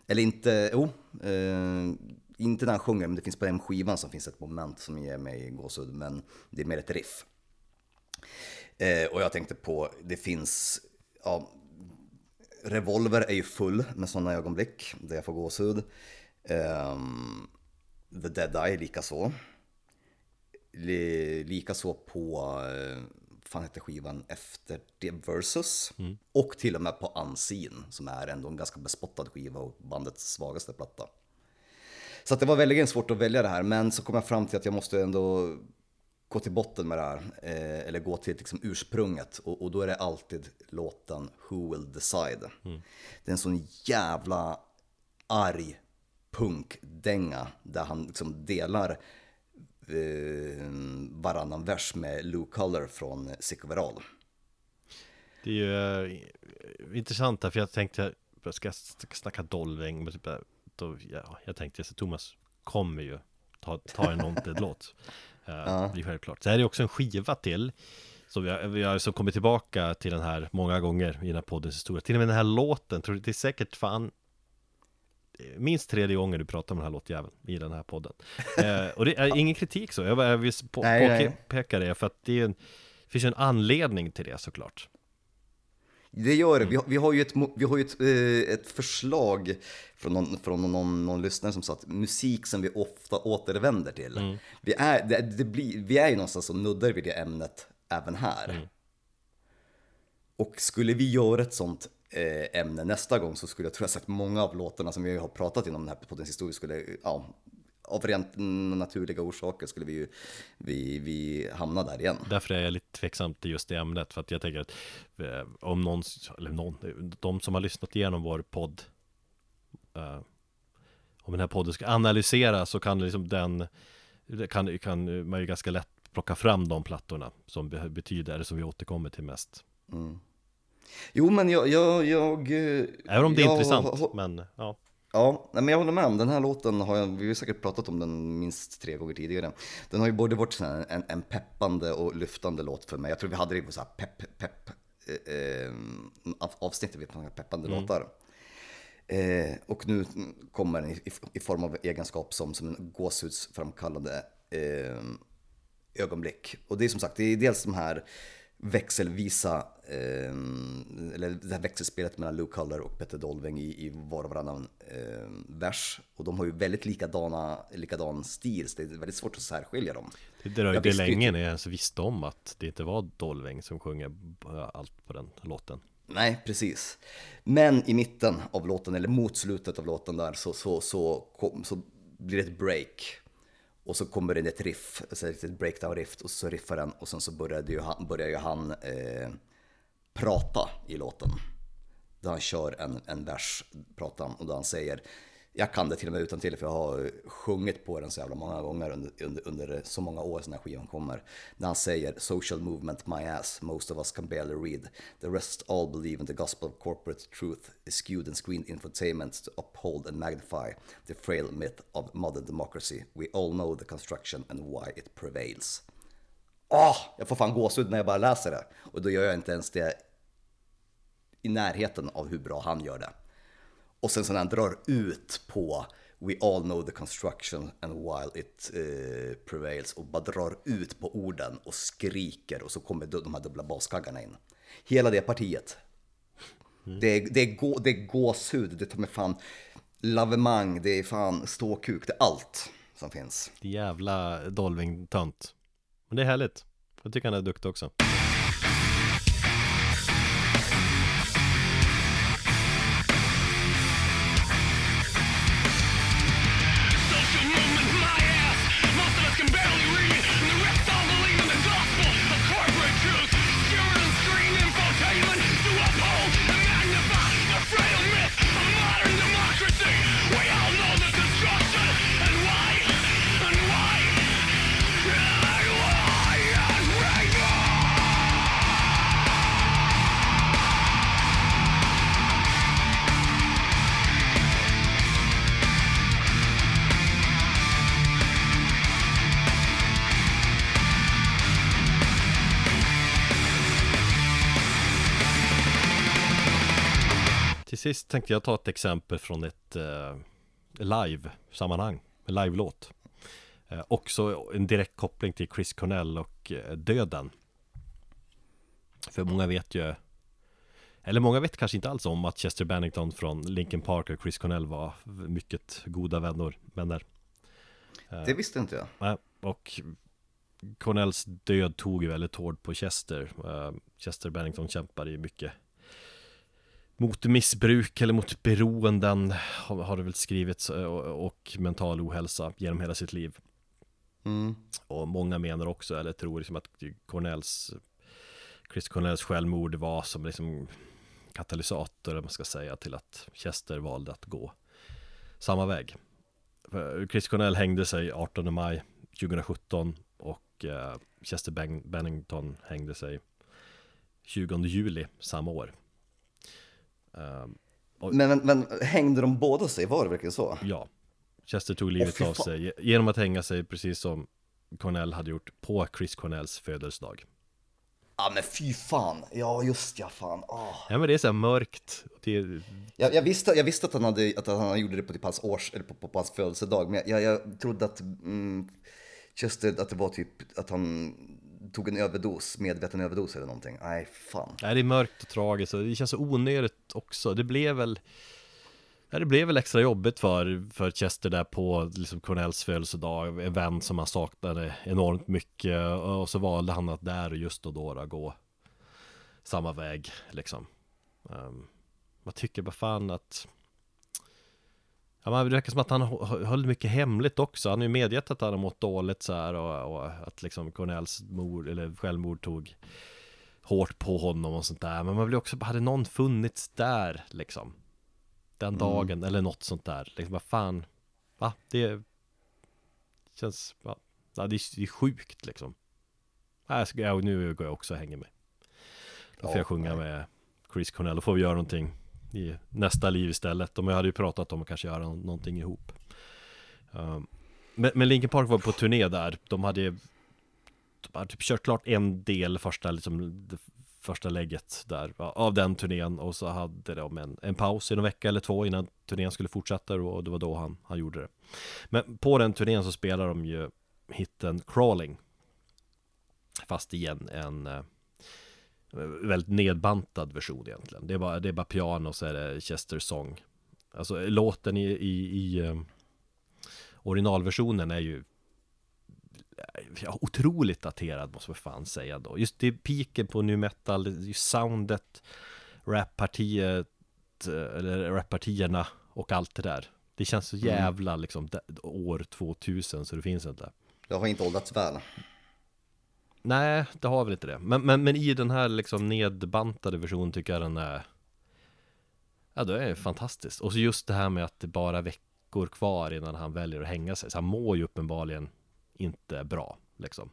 Eller inte, jo, eh, inte när han sjunger, men det finns på den skivan som finns ett moment som ger mig gåshud, men det är mer ett riff. Eh, och jag tänkte på, det finns, ja, Revolver är ju full med sådana ögonblick där jag får gåshud. Eh, The Dead Eye likaså. Likaså på eh, fan hette skivan efter det, Versus. Mm. Och till och med på Unseen, som är ändå en ganska bespottad skiva och bandets svagaste platta. Så det var väldigt svårt att välja det här, men så kom jag fram till att jag måste ändå gå till botten med det här, eh, eller gå till liksom ursprunget. Och, och, då är det alltid låten Who Will Decide. Mm. Det är en sån jävla arg punkdänga där han liksom delar eh, varannan vers med Lou Color från Sick Det är ju eh, intressant där, för jag tänkte, jag ska snacka Dolving, men typ, då, ja, jag tänkte, så Thomas kommer ju ta, ta en Wanted-låt. Uh, ja. Det är självklart. Så här är också en skiva till, som vi har, vi har som kommit tillbaka till den här många gånger i den här poddens historia. Till och med den här låten, tror du, det är säkert fan minst tredje gången du pratar om den här låtjäveln i den här podden. eh, och det är ingen kritik så, jag, jag vill på, nej, påpeka det för att det, en, det finns en anledning till det såklart. Det gör det. Vi, har, vi har ju ett, vi har ju ett, eh, ett förslag från, någon, från någon, någon lyssnare som sa att musik som vi ofta återvänder till. Mm. Vi, är, det, det blir, vi är ju någonstans som nuddar vid det ämnet även här. Mm. Och skulle vi göra ett sånt eh, ämne nästa gång så skulle jag jag sagt många av låtarna som vi har pratat inom den här poddens historia skulle, ja, av rent naturliga orsaker skulle vi ju vi, vi hamna där igen. Därför är jag lite tveksam till just det ämnet för att jag tänker att eh, om någon, eller någon, de som har lyssnat igenom vår podd uh, om den här podden ska analysera så kan liksom den kan, kan man ju ganska lätt plocka fram de plattorna som betyder, eller som vi återkommer till mest. Mm. Jo, men jag... jag, jag Även om det är jag, intressant, men ja. Ja, men jag håller med den här låten har jag, vi har säkert pratat om den minst tre gånger tidigare. Den har ju både varit en, en peppande och lyftande låt för mig. Jag tror vi hade det på så här pepp, pepp eh, eh avsnittet med peppande mm. låtar. Eh, och nu kommer den i, i, form av egenskap som, som en gåshudsframkallande eh, ögonblick. Och det är som sagt, det är dels de här växelvisa, eh, eller det här växelspelet mellan Luke Culler och Petter Dolving i, i var och varannan eh, vers. Och de har ju väldigt likadana, likadan stil, så det är väldigt svårt att särskilja dem. Det dröjde länge när jag ens visste om att det inte var Dolving som sjunger allt på den låten. Nej, precis. Men i mitten av låten, eller mot slutet av låten där, så, så, så, så, så blir det ett break. Och så kommer det in ett riff, ett breakdown-riff och så riffar den och sen så började ju han, börjar ju han eh, prata i låten. Där han kör en, en vers, pratar han, och då han säger jag kan det till och med utan till för jag har sjungit på den så jävla många gånger under, under, under så många år sedan skivan kommer. När han säger “Social movement my ass, most of us can barely read. The rest all believe in the gospel of corporate truth, skewed and screened infotainment to uphold and magnify the frail myth of modern democracy. We all know the construction and why it prevails.” Åh, oh, jag får fan gåshud när jag bara läser det. Och då gör jag inte ens det i närheten av hur bra han gör det. Och sen så när han drar ut på We all know the construction and while it uh, prevails och bara drar ut på orden och skriker och så kommer de här dubbla baskaggarna in. Hela det partiet. Mm. Det, är, det, är gå, det är gåshud, det tar med fan lavemang, det är fan ståkuk, det är allt som finns. Det jävla Dolving-tönt. Men det är härligt. Jag tycker han är duktig också. Tänkte jag ta ett exempel från ett eh, live-sammanhang, en live-låt. Eh, också en direkt koppling till Chris Cornell och eh, döden. För många vet ju eller många vet kanske inte alls om att Chester Bennington från Linkin Park och Chris Cornell var mycket goda vänner. vänner. Det visste inte jag. Och Cornells död tog ju väldigt hårt på Chester. Eh, Chester Bennington kämpar ju mycket mot missbruk eller mot beroenden har, har det väl skrivits eh, och, och, mental ohälsa genom hela sitt liv. Mm. Och många menar också, eller tror liksom att Cornells Chris Cornells självmord var som liksom katalysator, man ska säga, till att Chester valde att gå samma väg. Chris Cornell hängde sig 18 maj 2017 och eh, Chester Bennington hängde sig 20 juli samma år. Um, men, men, men, hängde de båda sig? Var det verkligen så? Ja. Chester tog livet oh, av sig genom att hänga sig precis som Cornell hade gjort på Chris Cornells födelsedag. Ja men fy fan, ja just ja fan. Oh. Ja men det är så här mörkt. Det... Jag, jag, visste, jag visste att han, hade, att han gjorde det på typ hans års, eller på, på, på hans födelsedag, men jag, jag trodde att mm, Chester, att det var typ att han tog en överdos, medveten överdos eller någonting. Nej, fan. Nej, det är mörkt och tragiskt och det känns så onödigt också. Det blev väl det blev väl extra jobbigt för, för Chester där på liksom Cornells födelsedag, en vän som han saknade enormt mycket och så valde han att där och just då, då gå samma väg liksom. Ehm, um, man tycker bara fan att Ja, men det verkar som att han höll mycket hemligt också. Han har ju medgett att han har mått dåligt så här och, och att liksom Cornells mord, eller självmord tog hårt på honom och sånt där. Men man vill också, hade någon funnits där liksom? Den mm. dagen mm. eller något sånt där. Liksom, vad fan, va? Det känns, ja, det, är, det är sjukt liksom. Äh, nu går jag också och hänger med. Då får jag sjunga med Chris Cornell, då får vi göra någonting i nästa liv istället. De hade ju pratat om att kanske göra någonting ihop. Ehm, men, men Linkin Park var på turné där. De hade, de hade typ kört klart en del första, liksom, första lägget där av den turnén och så hade de en, en paus i någon vecka eller två innan turnén skulle fortsätta och det var då han, han gjorde det. Men på den turnén så spelar de ju hitten Crawling. Fast igen en eh, väldigt nedbantad version egentligen. Det är bara, det är bara piano och så är det Chester sång. Alltså låten i, i, i um, originalversionen är ju ja, otroligt daterad måste man fan säga då. Just det piken på nu metal, soundet, rappartiet, eller rappartierna och allt det där. Det känns så mm. jävla mm. liksom år 2000 så det finns inte. Det har inte åldrats väl. Nej, det har väl inte det. Men, men, men i den här liksom nedbantade versionen tycker jag den är Ja, det är fantastiskt. Och så just det här med att det bara är veckor kvar innan han väljer att hänga sig. Så han mår ju uppenbarligen inte bra, liksom.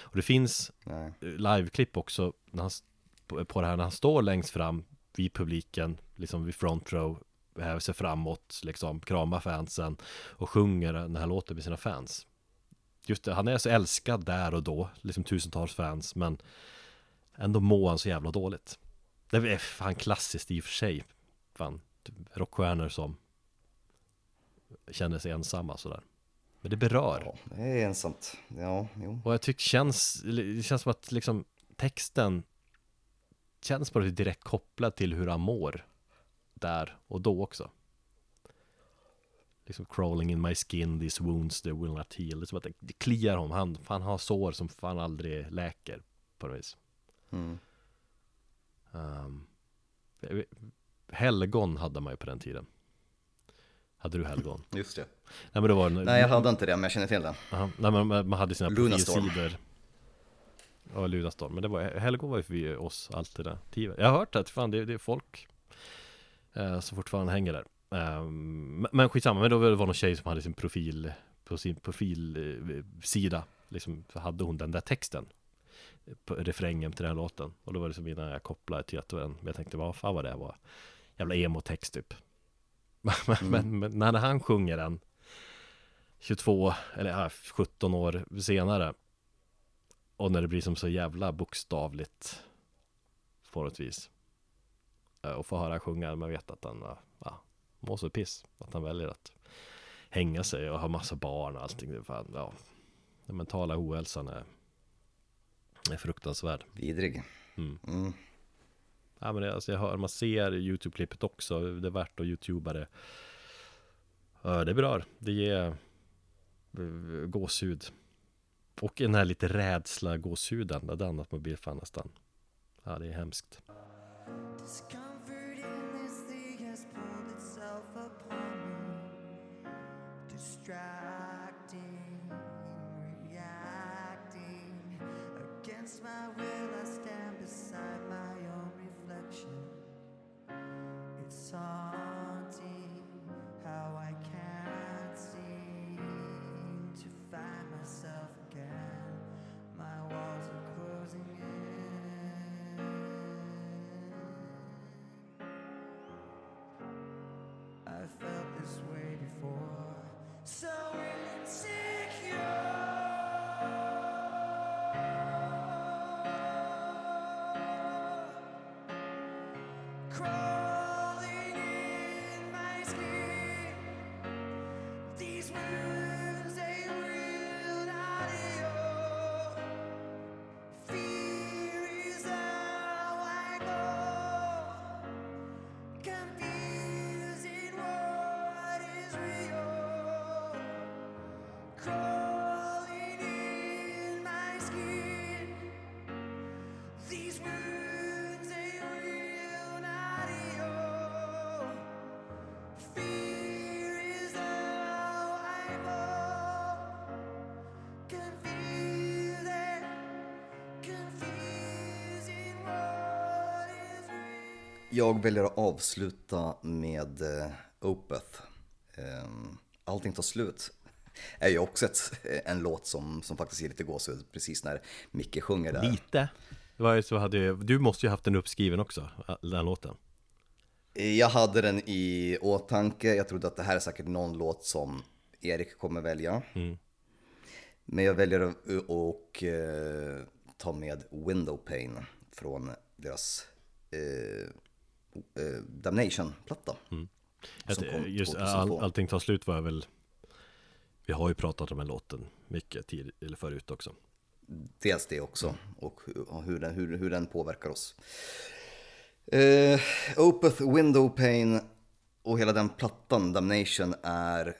Och det finns liveklipp också när han, på det här när han står längst fram vid publiken, liksom vid front row, häver sig framåt, liksom kramar fansen och sjunger den här låten med sina fans just det, han är så älskad där och då, liksom tusentals fans, men ändå mår han så jävla dåligt. Det är fan klassiskt i och för sig. Fan, typ rockstjärnor som känner sig ensamma sådär. Men det berör. Ja, det är ensamt. Ja, jo. Och jag tycker känns, det känns som att liksom texten känns bara direkt kopplad till hur han mår där och då också liksom crawling in my skin, these wounds they will not heal. Det är som att det, det kliar honom, han, han har sår som fan aldrig läker på något vis. Mm. Um, helgon hade man ju på den tiden. Hade du helgon? Just det. Nej, men det var Nej jag hade inte det, men jag känner till det. Uh Nej, men man hade sina profilsidor. Ja, Lunarstorm. Men det var, helgon var ju för oss där. Jag har hört att fan, det, det är folk eh, som fortfarande hänger där. Um, men skitsamma, men då var det någon tjej som hade sin profil På sin profilsida Liksom hade hon den där texten på Refrängen till den här låten. Och då var det som innan jag kopplade till att det var en Men jag tänkte vad fan var det var? Jävla emo-text typ. Men, mm. men, men, när han sjunger den 22 eller ja, 17 år senare Och när det blir som så jävla bokstavligt På något vis Och få höra sjunga, man vet att han ja, mår så piss. Att han väljer att hänga sig och ha massa barn och allting. Det fan, ja, den mentala ohälsan är, är fruktansvärd. Vidrig. Mm. Mm. Ja, men det, alltså jag hör, man ser YouTube-klippet också. Det är värt att YouTuba det. Det berör. Det ger eh, gåshud. Och den här lite rädsla gåshuden. Den att man blir fan nästan. Ja, det är hemskt. distracting, reacting against my will. Jag väljer att avsluta med uh, Opeth. Um, Allting tar slut är ju också ett, en låt som, som faktiskt ger lite gåshud precis när Micke sjunger där. Lite? Det var så hade, du måste ju haft den uppskriven också, den låten. Jag hade den i åtanke, jag trodde att det här är säkert någon låt som Erik kommer välja. Mm. Men jag väljer att och, uh, ta med Window Pane från deras uh, uh, Damnation-platta. Mm. Just all, allting tar slut var väl Vi har ju pratat om den låten mycket tid, eller förut också Dels det också och hur den, hur, hur den påverkar oss uh, Opeth Window Pane och hela den plattan Damnation är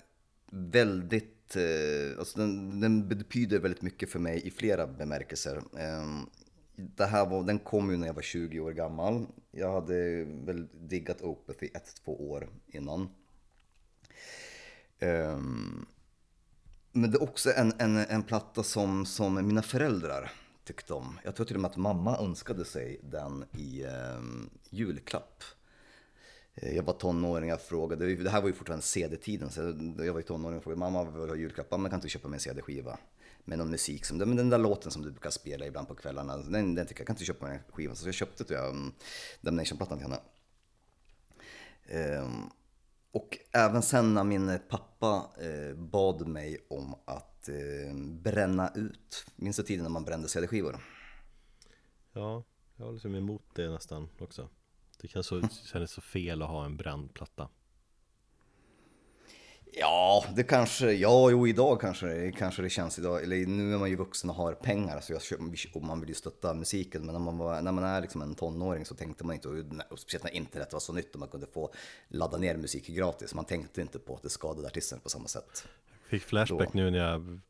väldigt uh, alltså den, den betyder väldigt mycket för mig i flera bemärkelser um, det här var, den kom ju när jag var 20 år gammal. Jag hade väl diggat Opeth i ett, två år innan. Um, men det är också en, en, en platta som, som mina föräldrar tyckte om. Jag tror till och med att mamma önskade sig den i um, julklapp. Eh, jag var tonåring, jag frågade, det här var ju fortfarande CD-tiden, så jag var ju tonåring och frågade mamma vill ha julklappar, men kan inte köpa mig en CD-skiva? Med någon musik. Som, men den där låten som du brukar spela ibland på kvällarna, den, den tycker jag, jag kan inte köpa den skivan. Så jag köpte tror jag mm, Damnation-plattan till henne. Um, och även sen när min pappa eh, bad mig om att eh, bränna ut. Minns du tiden när man brände CD-skivor? Ja, jag håller liksom emot det nästan också. Det kan så, kännas så fel att ha en bränd platta. Ja, det kanske, ja, jo, idag kanske, kanske det känns idag, eller nu är man ju vuxen och har pengar så jag, och man vill ju stötta musiken. Men när man, var, när man är liksom en tonåring så tänkte man inte, och speciellt när internet var så nytt och man kunde få ladda ner musik gratis, man tänkte inte på att det skadade artisten på samma sätt. Fick flashback Då. nu när jag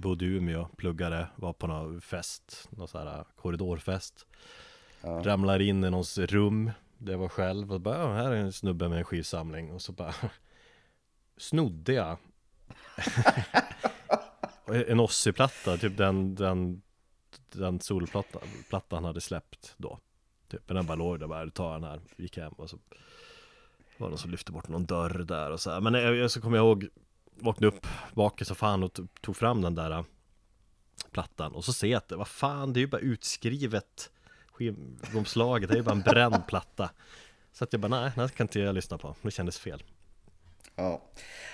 bodde i Umeå, pluggade, var på någon fest, någon sån här korridorfest. Ja. Ramlar in i någons rum, jag var själv och bara, här är en snubbe med en skivsamling och så bara snodde jag en Ossi-platta, typ den, den, den solplattan han hade släppt då. Typ, men den bara låg där, bara ta den här, gick hem och så var det någon som lyfte bort någon dörr där och så här. Men eh, jag, så kommer jag ihåg, vaknade upp bakis och fan och tog fram den där eh, plattan och så ser jag att det, vad fan, det är ju bara utskrivet skivomslaget, det är ju bara en bränd platta. Så att jag bara, nej, den kan inte jag lyssna på, det kändes fel. Ja.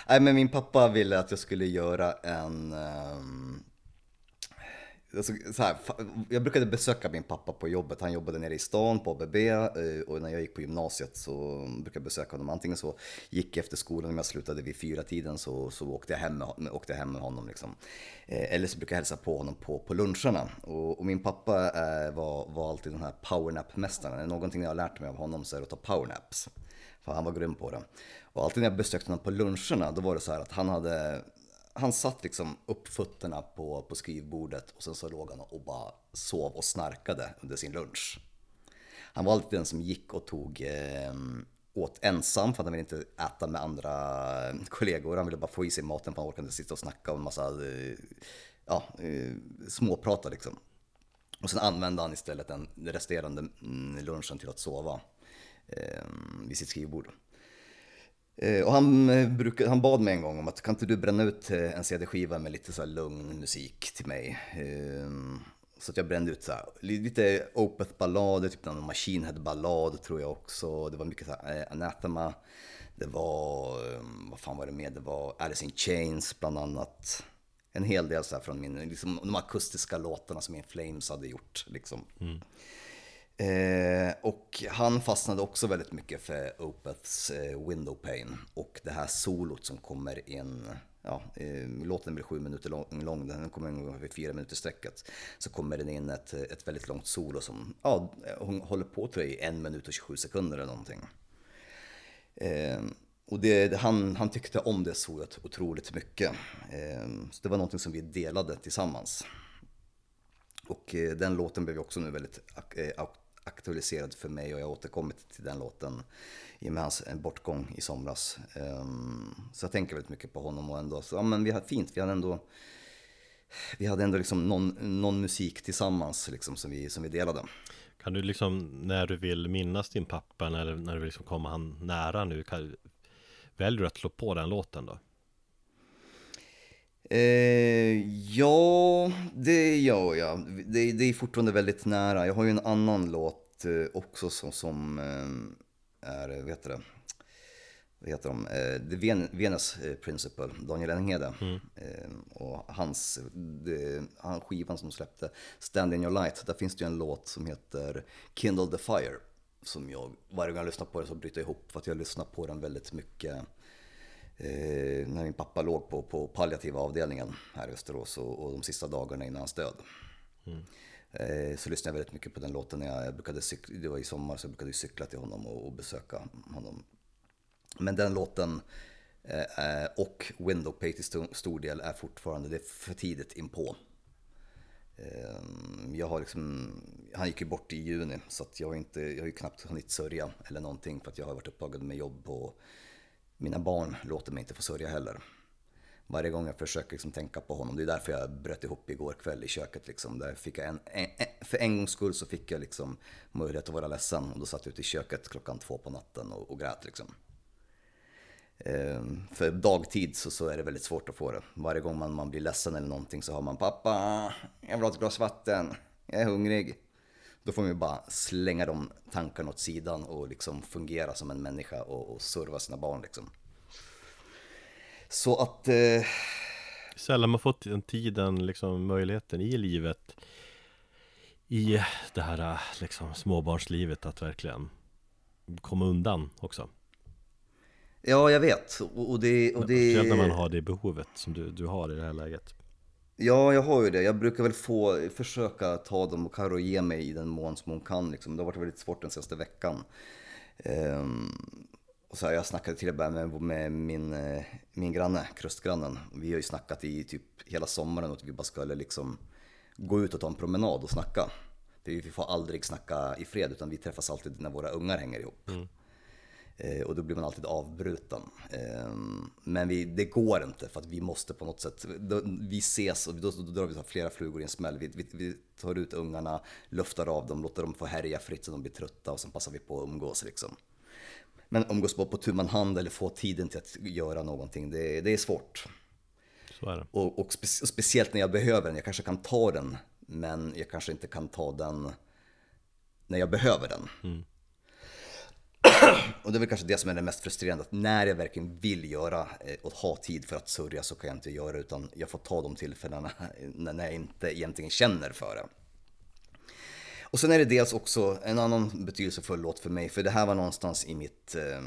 Nej, men min pappa ville att jag skulle göra en... Um, alltså, så här, jag brukade besöka min pappa på jobbet. Han jobbade nere i stan på ABB eh, och när jag gick på gymnasiet så brukade jag besöka honom. Antingen så gick jag efter skolan, om jag slutade vid fyra tiden så, så åkte, jag hem med, åkte jag hem med honom. Liksom. Eh, eller så brukade jag hälsa på honom på, på luncherna. Och, och min pappa eh, var, var alltid den här powernap-mästaren. Är det någonting jag har lärt mig av honom så är det att ta powernaps. För han var grym på det. Och alltid när jag besökte honom på luncherna, då var det så här att han hade han satt liksom upp fötterna på, på skrivbordet och sen så låg han och bara sov och snarkade under sin lunch. Han var alltid den som gick och tog eh, åt ensam för att han ville inte äta med andra eh, kollegor. Han ville bara få i sig maten för han orkade inte sitta och snacka och en massa eh, ja, eh, småprata liksom. Och sen använde han istället den resterande mm, lunchen till att sova eh, vid sitt skrivbord. Eh, och han, eh, brukade, han bad mig en gång om att kan inte du bränna ut eh, en CD-skiva med lite så lugn musik till mig? Ehm, så att jag brände ut så här, lite Opeth-ballader, typ en Machine Head-ballad tror jag också. Det var mycket så här, Anathema. Det var, ehm, vad fan var det med? Det var Alice in Chains bland annat. En hel del så här från min, liksom, de akustiska låtarna som In Flames hade gjort. Liksom. Mm. Eh, och han fastnade också väldigt mycket för Opeths eh, Windowpane och det här solot som kommer in Ja, eh, låten blir sju minuter lång, lång den kommer in vid fyra minuter sträcket. Så kommer den in ett, ett väldigt långt solo som ja, hon håller på tror jag, i en minut och 27 sekunder eller någonting. Eh, och det, han, han tyckte om det solot otroligt mycket. Eh, så det var någonting som vi delade tillsammans. Och eh, den låten blev också nu väldigt eh, aktualiserad för mig och jag har återkommit till den låten i och med hans bortgång i somras. Ehm, så jag tänker väldigt mycket på honom och ändå, så, ja men vi har fint, vi hade ändå vi hade ändå liksom någon, någon musik tillsammans liksom som vi, som vi delade. Kan du liksom, när du vill minnas din pappa, när, när du vill liksom komma han nära nu, kan, väljer du att slå på den låten då? Eh, ja, det gör jag. Det, det, är fortfarande väldigt nära. Jag har ju en annan låt eh, också som, som eh, är, vad heter det? Vad heter de? Eh, The Ven Venus Principle, Daniel Enghede. Mm. Och hans, det, han skivan som släppte, Stand In Your Light, där finns det ju en låt som heter Kindle the Fire. Som jag, varje gång jag lyssnar på den så bryter jag ihop för att jag lyssnar på den väldigt mycket eh, när min pappa låg på, på palliativa avdelningen här i Österås och, och de sista dagarna innan hans död. Mm. Eh, så lyssnade jag väldigt mycket på den låten när jag, jag brukade cykla, det var i sommar så jag brukade cykla till honom och, och besöka honom. Men den låten eh, eh och Window Pay till stor del är fortfarande, det är för tidigt inpå. Eh, jag har liksom, han gick ju bort i juni så att jag har, inte, jag har ju knappt hunnit sörja eller någonting för att jag har varit upptagen med jobb och mina barn låter mig inte få sörja heller. Varje gång jag försöker liksom tänka på honom, det är därför jag bröt ihop igår kväll i köket. Liksom. Där fick jag en, en, för en gångs skull så fick jag liksom möjlighet att vara ledsen och då satt jag ute i köket klockan två på natten och, och grät. Liksom. Ehm, för dagtid så, så är det väldigt svårt att få det. Varje gång man, man blir ledsen eller någonting så har man pappa, jag vill ha ett glas vatten, jag är hungrig. Då får man ju bara slänga de tankarna åt sidan och liksom fungera som en människa och, och serva sina barn liksom. Så att... Eh... Sällan man fått den tiden, liksom möjligheten i livet i det här liksom småbarnslivet att verkligen komma undan också. Ja, jag vet. Och det, och det... när man har det behovet som du, du har i det här läget. Ja, jag har ju det. Jag brukar väl få försöka ta dem och Karo ge mig i den mån som hon kan. Liksom. Det har varit väldigt svårt den senaste veckan. Um, och så här, jag snackade till och med med, med min, eh, min granne, krustgrannen. Vi har ju snackat i typ hela sommaren att vi bara skulle liksom gå ut och ta en promenad och snacka. vi får aldrig snacka i fred utan vi träffas alltid när våra ungar hänger ihop. Mm. Eh, och då blir man alltid avbruten. Eh, men vi, det går inte för att vi måste på något sätt, då, vi ses och då, då drar vi flera flugor i en smäll. Vi, vi, vi, tar ut ungarna, luftar av dem, låter dem få härja fritt så de blir trötta och sen passar vi på att umgås liksom. Men umgås bara på tu man hand eller få tiden till att göra någonting, det, det är svårt. Så är det. Och, och, spe, och speciellt när jag behöver den, jag kanske kan ta den, men jag kanske inte kan ta den när jag behöver den. Mm. Och det är väl kanske det som är det mest frustrerande, att när jag verkligen vill göra eh, och ha tid för att sörja så kan jag inte göra det, utan jag får ta de tillfällena när jag inte egentligen känner för det. Och sen är det dels också en annan betydelsefull låt för mig, för det här var någonstans i mitt, eh,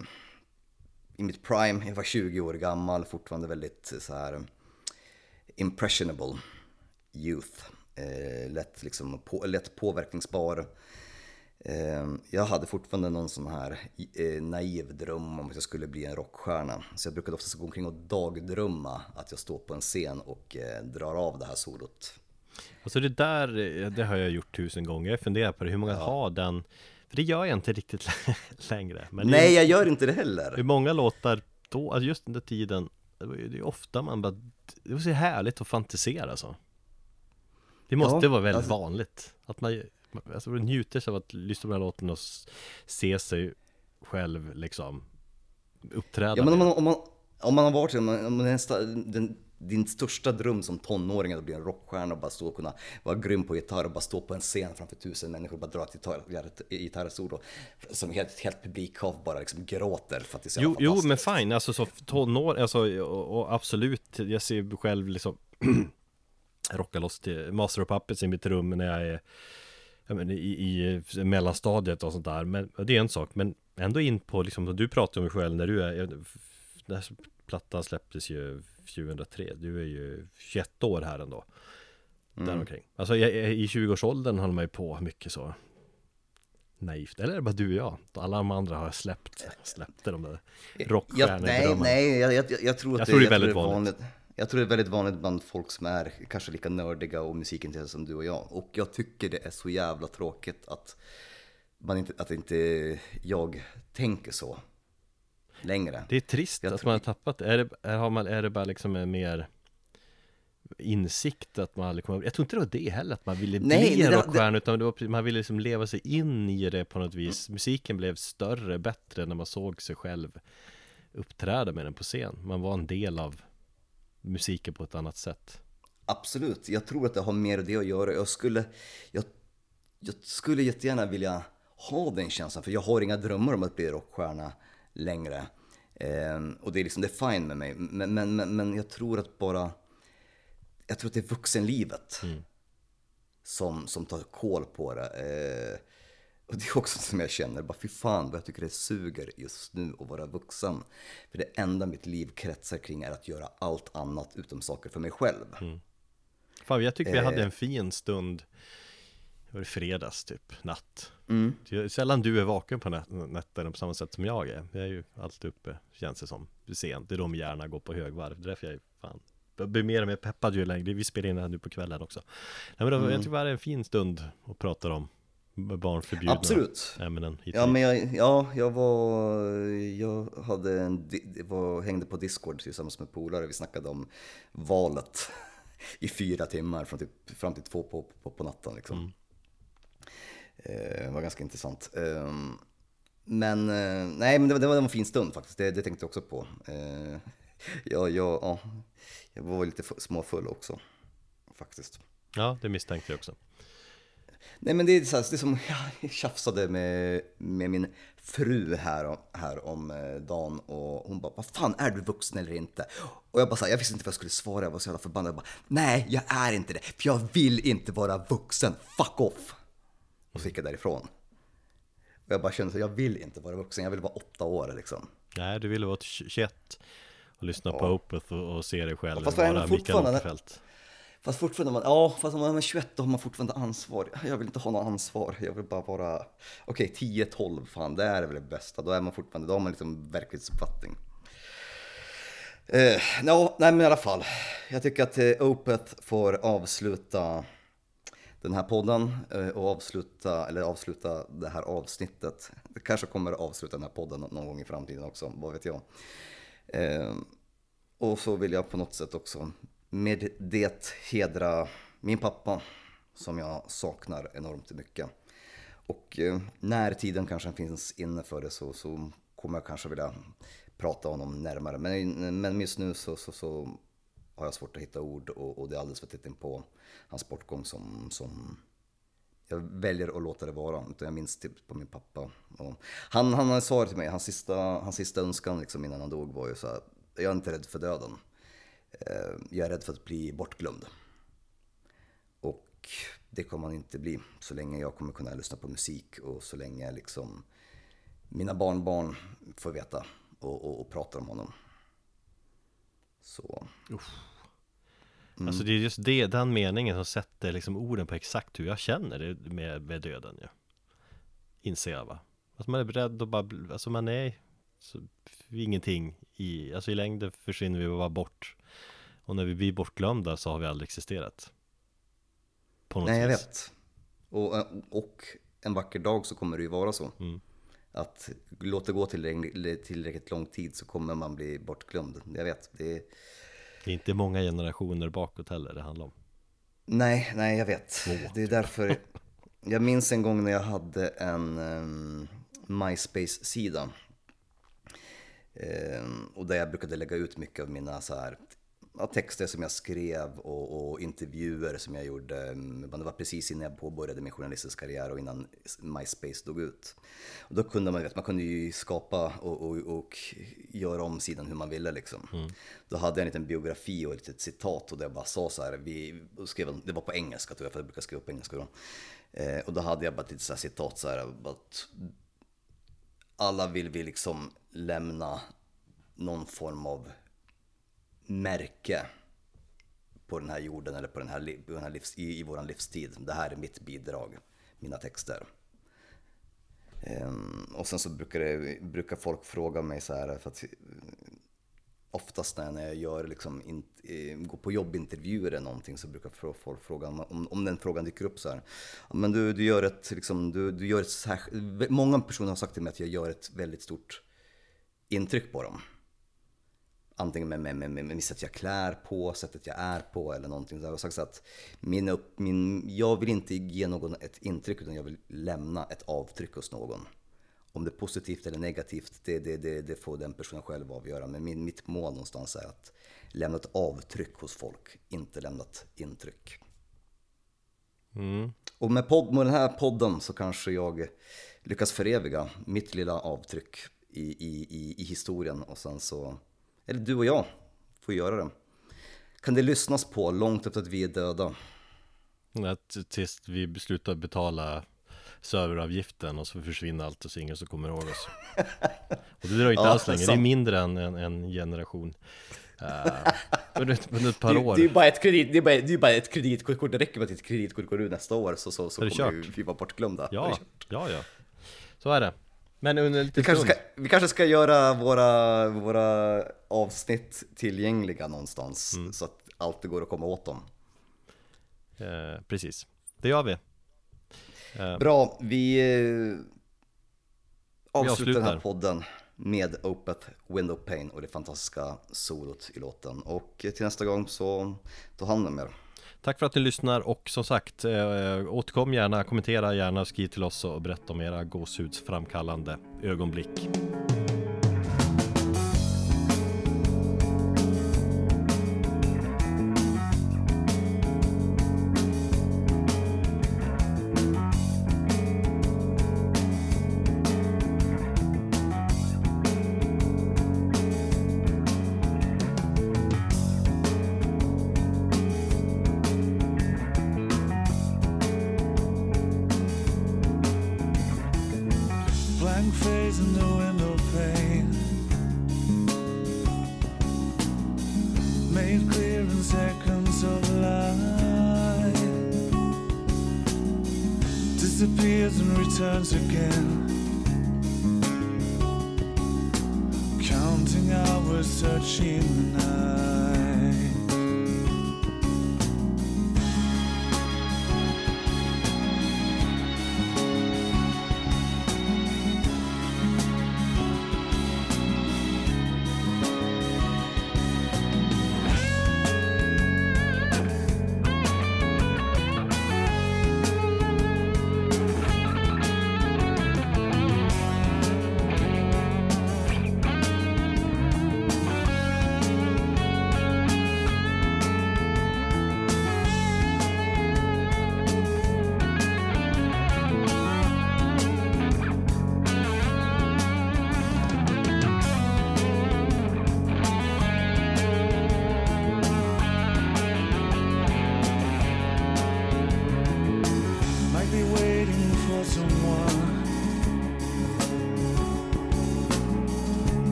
i mitt prime, jag var 20 år gammal, fortfarande väldigt eh, så här impressionable youth. Lätt, liksom, på, lätt påverkningsbar jag hade fortfarande någon sån här eh, naiv dröm om att jag skulle bli en rockstjärna. Så jag brukade oftast gå omkring och dagdrömma att jag står på en scen och eh, drar av det här solot. Alltså det där, eh, det har jag gjort tusen gånger. Jag funderar på det, hur många ja. har den? För det gör jag inte riktigt längre. Men Nej, jag gör inte det heller. Hur många låtar då, alltså just den där tiden, det är ofta man bara, det var så härligt att fantisera så. Det måste ja, vara väldigt alltså, vanligt. Att man alltså, njuter av att lyssna på den här låten och se sig själv liksom uppträda. Ja men om man, om man, om man har varit om man, om man den, din största dröm som tonåring är att bli en rockstjärna och bara stå och kunna vara grym på gitarr och bara stå på en scen framför tusen människor och bara dra ett gitarrsolo som helt, helt publikhav bara liksom gråter för att det är så Jo, jo men fine, alltså så tonår, alltså och, och absolut, jag ser själv liksom rocka loss till Master of Puppets i mitt rum när jag är men, i, i mellanstadiet och sånt där. Men det är en sak. Men ändå in på liksom, du pratar om dig själv när du är, den här plattan släpptes ju 2003. Du är ju 21 år här ändå. Mm. Däromkring. Alltså i 20-årsåldern håller man ju på mycket så naivt. Eller är det bara du och jag? Alla de andra har släppt, släppte de där rockstjärnedrömmarna. Nej, nej, jag, jag, jag, tror att jag det, tror det är väldigt vanligt. vanligt. Jag tror det är väldigt vanligt bland folk som är kanske lika nördiga och musikintresserade som du och jag. Och jag tycker det är så jävla tråkigt att, man inte, att inte jag tänker så längre. Det är trist jag att man har tappat. Är det, är, har man, är det bara liksom en mer insikt att man aldrig kommer Jag tror inte det var det heller, att man ville Nej, bli en rockstjärna Utan det var, man ville liksom leva sig in i det på något vis Musiken blev större, bättre när man såg sig själv uppträda med den på scen Man var en del av musiken på ett annat sätt Absolut, jag tror att det har mer det att göra Jag skulle, jag, jag skulle jättegärna vilja ha den känslan För jag har inga drömmar om att bli rockstjärna längre Eh, och det är liksom, det är fine med mig. Men, men, men, men, jag tror att bara, jag tror att det är vuxenlivet mm. som, som tar koll på det. Eh, och det är också som jag känner, bara fy fan vad jag tycker det suger just nu att vara vuxen. För det enda mitt liv kretsar kring är att göra allt annat utom saker för mig själv. Mm. Fan, jag tycker vi hade en fin stund det var fredags typ, natt mm. Sällan du är vaken på nätterna på samma sätt som jag är Jag är ju alltid uppe, känns det som, sent Det är då min hjärna går på högvarv Det är därför jag är fan jag blir mer och mer peppad ju längre, vi spelar in det här nu på kvällen också Nej, men då, mm. Jag tycker det är en fin stund och pratar om barnförbjudna Absolut. ämnen Ja men jag, ja, jag var, jag hade en, var, hängde på Discord tillsammans med polare, vi snackade om valet i fyra timmar från typ, fram till två på, på, på natten liksom. Mm. Det eh, var ganska intressant. Ehm, men eh, nej, men det var, det var en fin stund faktiskt. Det, det tänkte jag också på. Eh, ja, ja, ja, jag var lite småfull också faktiskt. Ja, det misstänkte jag också. Nej men det är, så här, det är som, jag tjafsade med, med min fru här, här om dagen och hon bara, vad fan är du vuxen eller inte? Och jag bara så här, jag visste inte vad jag skulle svara, jag var så jävla förbannad. Jag bara, nej jag är inte det, för jag vill inte vara vuxen, fuck off! Och så gick jag därifrån. Och jag bara kände att jag vill inte vara vuxen, jag vill vara åtta år liksom. Nej, du ville vara 21 och lyssna ja. på Opeth och, och se dig själv ja, fast vara Mikael Åkerfeldt. Fast fortfarande, man, ja, fast om man är 21 då har man fortfarande ansvar. Jag vill inte ha något ansvar, jag vill bara vara, okej okay, 10-12, fan det är väl det bästa. Då är man fortfarande, då har man liksom verklighetsuppfattning. Eh, no, nej men i alla fall, jag tycker att eh, Opeth får avsluta den här podden eh, och avsluta, eller avsluta det här avsnittet. Det kanske kommer att avsluta den här podden någon gång i framtiden också, vad vet jag. Eh, och så vill jag på något sätt också med det hedra min pappa som jag saknar enormt mycket. Och eh, när tiden kanske finns inne för det så, så kommer jag kanske vilja prata honom närmare. Men, men just nu så, så, så har jag svårt att hitta ord och, och det är alldeles för tätt på hans bortgång som, som jag väljer att låta det vara. Utan jag minns typ på min pappa. Och han, han sa till mig, hans sista, hans sista önskan liksom innan han dog var ju så här, jag är inte rädd för döden. Eh, jag är rädd för att bli bortglömd. Och det kommer han inte bli så länge jag kommer kunna lyssna på musik och så länge liksom mina barnbarn får veta och, och, och pratar om honom. Så. Mm. Alltså det är just det, den meningen som sätter liksom orden på exakt hur jag känner det med, med döden ja. Inser jag va Alltså man är beredd att bara, alltså man är så, ingenting i, alltså i längden försvinner vi bara bort Och när vi blir bortglömda så har vi aldrig existerat Nej jag vis. vet och, och en vacker dag så kommer det ju vara så mm. Att låt det gå tillräckligt, tillräckligt lång tid så kommer man bli bortglömd Jag vet, det är det är inte många generationer bakåt heller det handlar om. Nej, nej jag vet. Två, det är därför. Jag minns en gång när jag hade en um, MySpace-sida. Um, och där jag brukade lägga ut mycket av mina så här ja, texter som jag skrev och, och, intervjuer som jag gjorde. Det var precis innan jag påbörjade min journalistiska karriär och innan MySpace dog ut. Och då kunde man, vet, man kunde ju skapa och, och, och göra om sidan hur man ville liksom. Mm. Då hade jag en liten biografi och ett litet citat och där jag bara sa så här, vi skrev, det var på engelska tror jag, för jag brukar skriva på engelska då. Eh, och då hade jag bara ett litet så citat så här, att alla vill vi liksom lämna någon form av märke på den här jorden eller på den här, på den här livs, i, i vår livstid. Det här är mitt bidrag, mina texter. Um, och sen så brukar, det, brukar folk fråga mig så här, för att oftast när jag gör liksom in, eh, går på jobbintervjuer eller någonting så brukar folk fråga, om, om den frågan dyker upp så här. Men du, du gör ett, liksom, du, du gör ett särskilt, många personer har sagt till mig att jag gör ett väldigt stort intryck på dem. Antingen med, med, med, med, med sättet jag klär på, sättet jag är på eller någonting. Jag har sagt att min upp, min, jag vill inte ge någon ett intryck utan jag vill lämna ett avtryck hos någon. Om det är positivt eller negativt, det, det, det, det får den personen själv avgöra. Men min, mitt mål någonstans är att lämna ett avtryck hos folk, inte lämna ett intryck. Mm. Och med, podd, med den här podden så kanske jag lyckas föreviga mitt lilla avtryck i, i, i, i historien och sen så, eller du och jag får göra det. Kan det lyssnas på långt efter att vi är döda? tills vi beslutar betala serveravgiften och så försvinner allt och så ingen som kommer ihåg oss. Och det drar inte ja, alls länge, det är mindre än en, en generation. Uh, under, under ett par år. Det, det, är bara ett kredit, det är bara, det är bara ett kreditkort, det räcker med att ditt kreditkort går ut nästa år så, så, så kommer vi vara bortglömda. Ja, ja, ja. Så är det. Men under lite vi kanske, ska, vi kanske ska göra våra, våra avsnitt tillgängliga någonstans mm. så att allt det går att komma åt dem. Eh, precis, det gör vi. Eh. Bra, vi eh, avslutar den här podden med Opeth Window Pane och det fantastiska solot i låten. Och till nästa gång så ta hand om er. Tack för att ni lyssnar och som sagt eh, återkom gärna, kommentera gärna, skriv till oss och berätta om era gåshudsframkallande ögonblick.